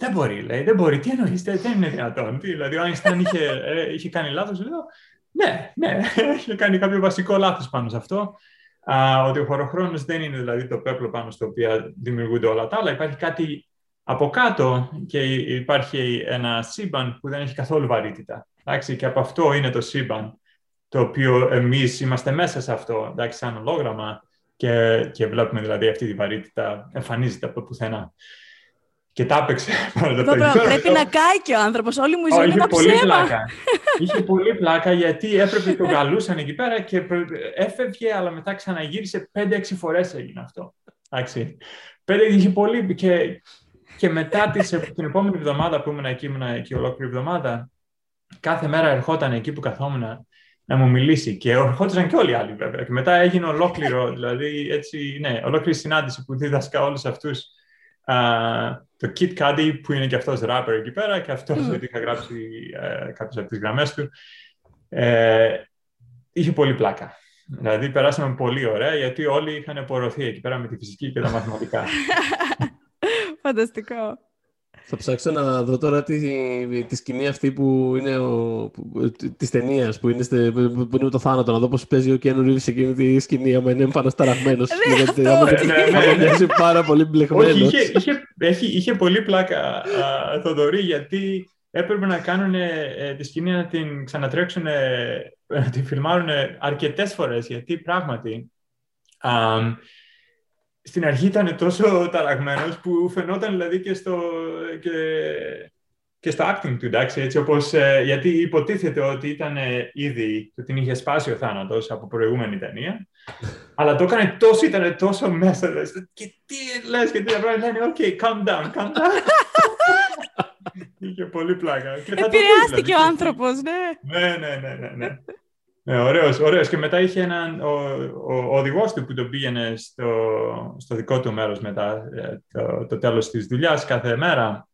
δεν μπορεί, λέει, δεν μπορεί, τι εννοείς, δεν είναι δυνατόν. δηλαδή ο Άινσταν είχε, ε, είχε κάνει λάθος, λέω, ναι, ναι, είχε κάνει κάποιο βασικό λάθος πάνω σε αυτό α, ότι ο χωροχρόνος δεν είναι δηλαδή το πέπλο πάνω στο οποίο δημιουργούνται όλα τα άλλα. Υπάρχει κάτι από κάτω και υπάρχει ένα σύμπαν που δεν έχει καθόλου βαρύτητα. Εντάξει, και από αυτό είναι το σύμπαν, το οποίο εμείς είμαστε μέσα σε αυτό, εντάξει, σαν ολόγραμμα και, και βλέπουμε δηλαδή αυτή τη βαρύτητα εμφανίζεται από πουθενά. Και τα έπαιξε. Πρέπει να κάει και ο άνθρωπος. Όλη μου η ζωή είναι πολύ πλάκα. Είχε πολύ πλάκα γιατί έπρεπε το καλούσαν εκεί πέρα και έφευγε, αλλά μετά ξαναγύρισε 5-6 φορές έγινε αυτό. Εντάξει. Πέντε είχε πολύ. Και, και μετά τις, την επόμενη εβδομάδα που ήμουν εκεί, ήμουν εκεί ολόκληρη εβδομάδα, κάθε μέρα ερχόταν εκεί που καθόμουν να μου μιλήσει. Και ερχόντουσαν και όλοι οι άλλοι βέβαια. Και μετά έγινε ολόκληρο, δηλαδή έτσι, ναι, ολόκληρη συνάντηση που δίδασκα όλους αυτούς το Kit Cudi που είναι και αυτός rapper εκεί πέρα και αυτός mm. είχα γράψει ε, κάποιες από τις γραμμές του. Ε, είχε πολύ πλάκα. Δηλαδή περάσαμε πολύ ωραία γιατί όλοι είχαν απορροθεί εκεί πέρα με τη φυσική και τα μαθηματικά. Φανταστικό. Θα ψάξω να δω τώρα τη, τη σκηνή αυτή που είναι ο, της ταινίας που, είναι που είναι το θάνατο. Να δω πώς παίζει ο Κένου Ρίβι σε εκείνη τη σκηνή. Άμα είναι επανασταραμένο. Ναι, μοιάζει πάρα πολύ μπλεγμένος. Είχε, είχε, είχε πολύ πλάκα Θοδωρή γιατί έπρεπε να κάνουν ε, τη σκηνή να την ξανατρέξουν, να την φιλμάρουν αρκετές φορές. Γιατί πράγματι στην αρχή ήταν τόσο ταραγμένος που φαινόταν δηλαδή και στο, και, και στο acting του, εντάξει, έτσι όπως, ε, γιατί υποτίθεται ότι ήταν ε, ήδη, ότι την είχε σπάσει ο θάνατος από προηγούμενη ταινία, αλλά το έκανε τόσο, ήταν τόσο μέσα, δηλαδή, και τι λες και τι πράγματα, λένε, ok, calm down, calm down. Είχε πολύ πλάκα. Επηρεάστηκε ο άνθρωπος, ναι. Ναι, ναι, ναι, ναι. ναι. Ε, ωραίος, ωραίος. Και μετά είχε έναν, ο, ο, ο οδηγός του που τον πήγαινε στο, στο δικό του μέρος μετά ε, το, το τέλος της δουλειάς κάθε μέρα.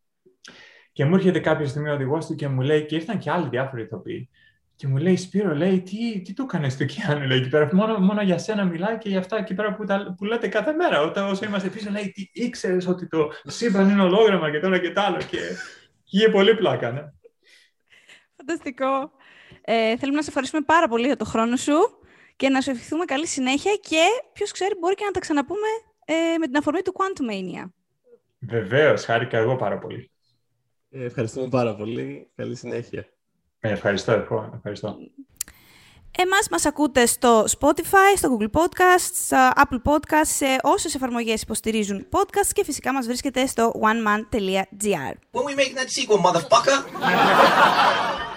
Και μου έρχεται κάποια στιγμή ο οδηγός του και μου λέει, και ήρθαν και άλλοι διάφοροι ηθοποιοί, και μου λέει, Σπύρο, λέει, τι, τι του έκανε στο Κιάνου, λέει, εκεί πέρα; Μόνο, μόνο για σένα μιλάει και για αυτά εκεί πέρα που, τα, που λέτε κάθε μέρα. Όταν όσο είμαστε πίσω, λέει, τι ήξερες ότι το σύμπαν είναι ολόγραμμα και τώρα και τ' άλλο. Και είχε πολύ πλάκα, ναι. Φανταστικό. Ε, θέλουμε να σε ευχαριστούμε πάρα πολύ για το χρόνο σου και να σου ευχηθούμε καλή συνέχεια και ποιος ξέρει μπορεί και να τα ξαναπούμε ε, με την αφορμή του Quantum Mania. Βεβαίως, χάρηκα εγώ πάρα πολύ. Ε, ευχαριστούμε πάρα πολύ. Καλή συνέχεια. Ε, ευχαριστώ, ευχαριστώ. Εμάς μας ακούτε στο Spotify, στο Google Podcasts, στο Apple Podcasts, σε όσες εφαρμογές υποστηρίζουν podcasts και φυσικά μας βρίσκεται στο oneman.gr. When we make that sequel, motherfucker!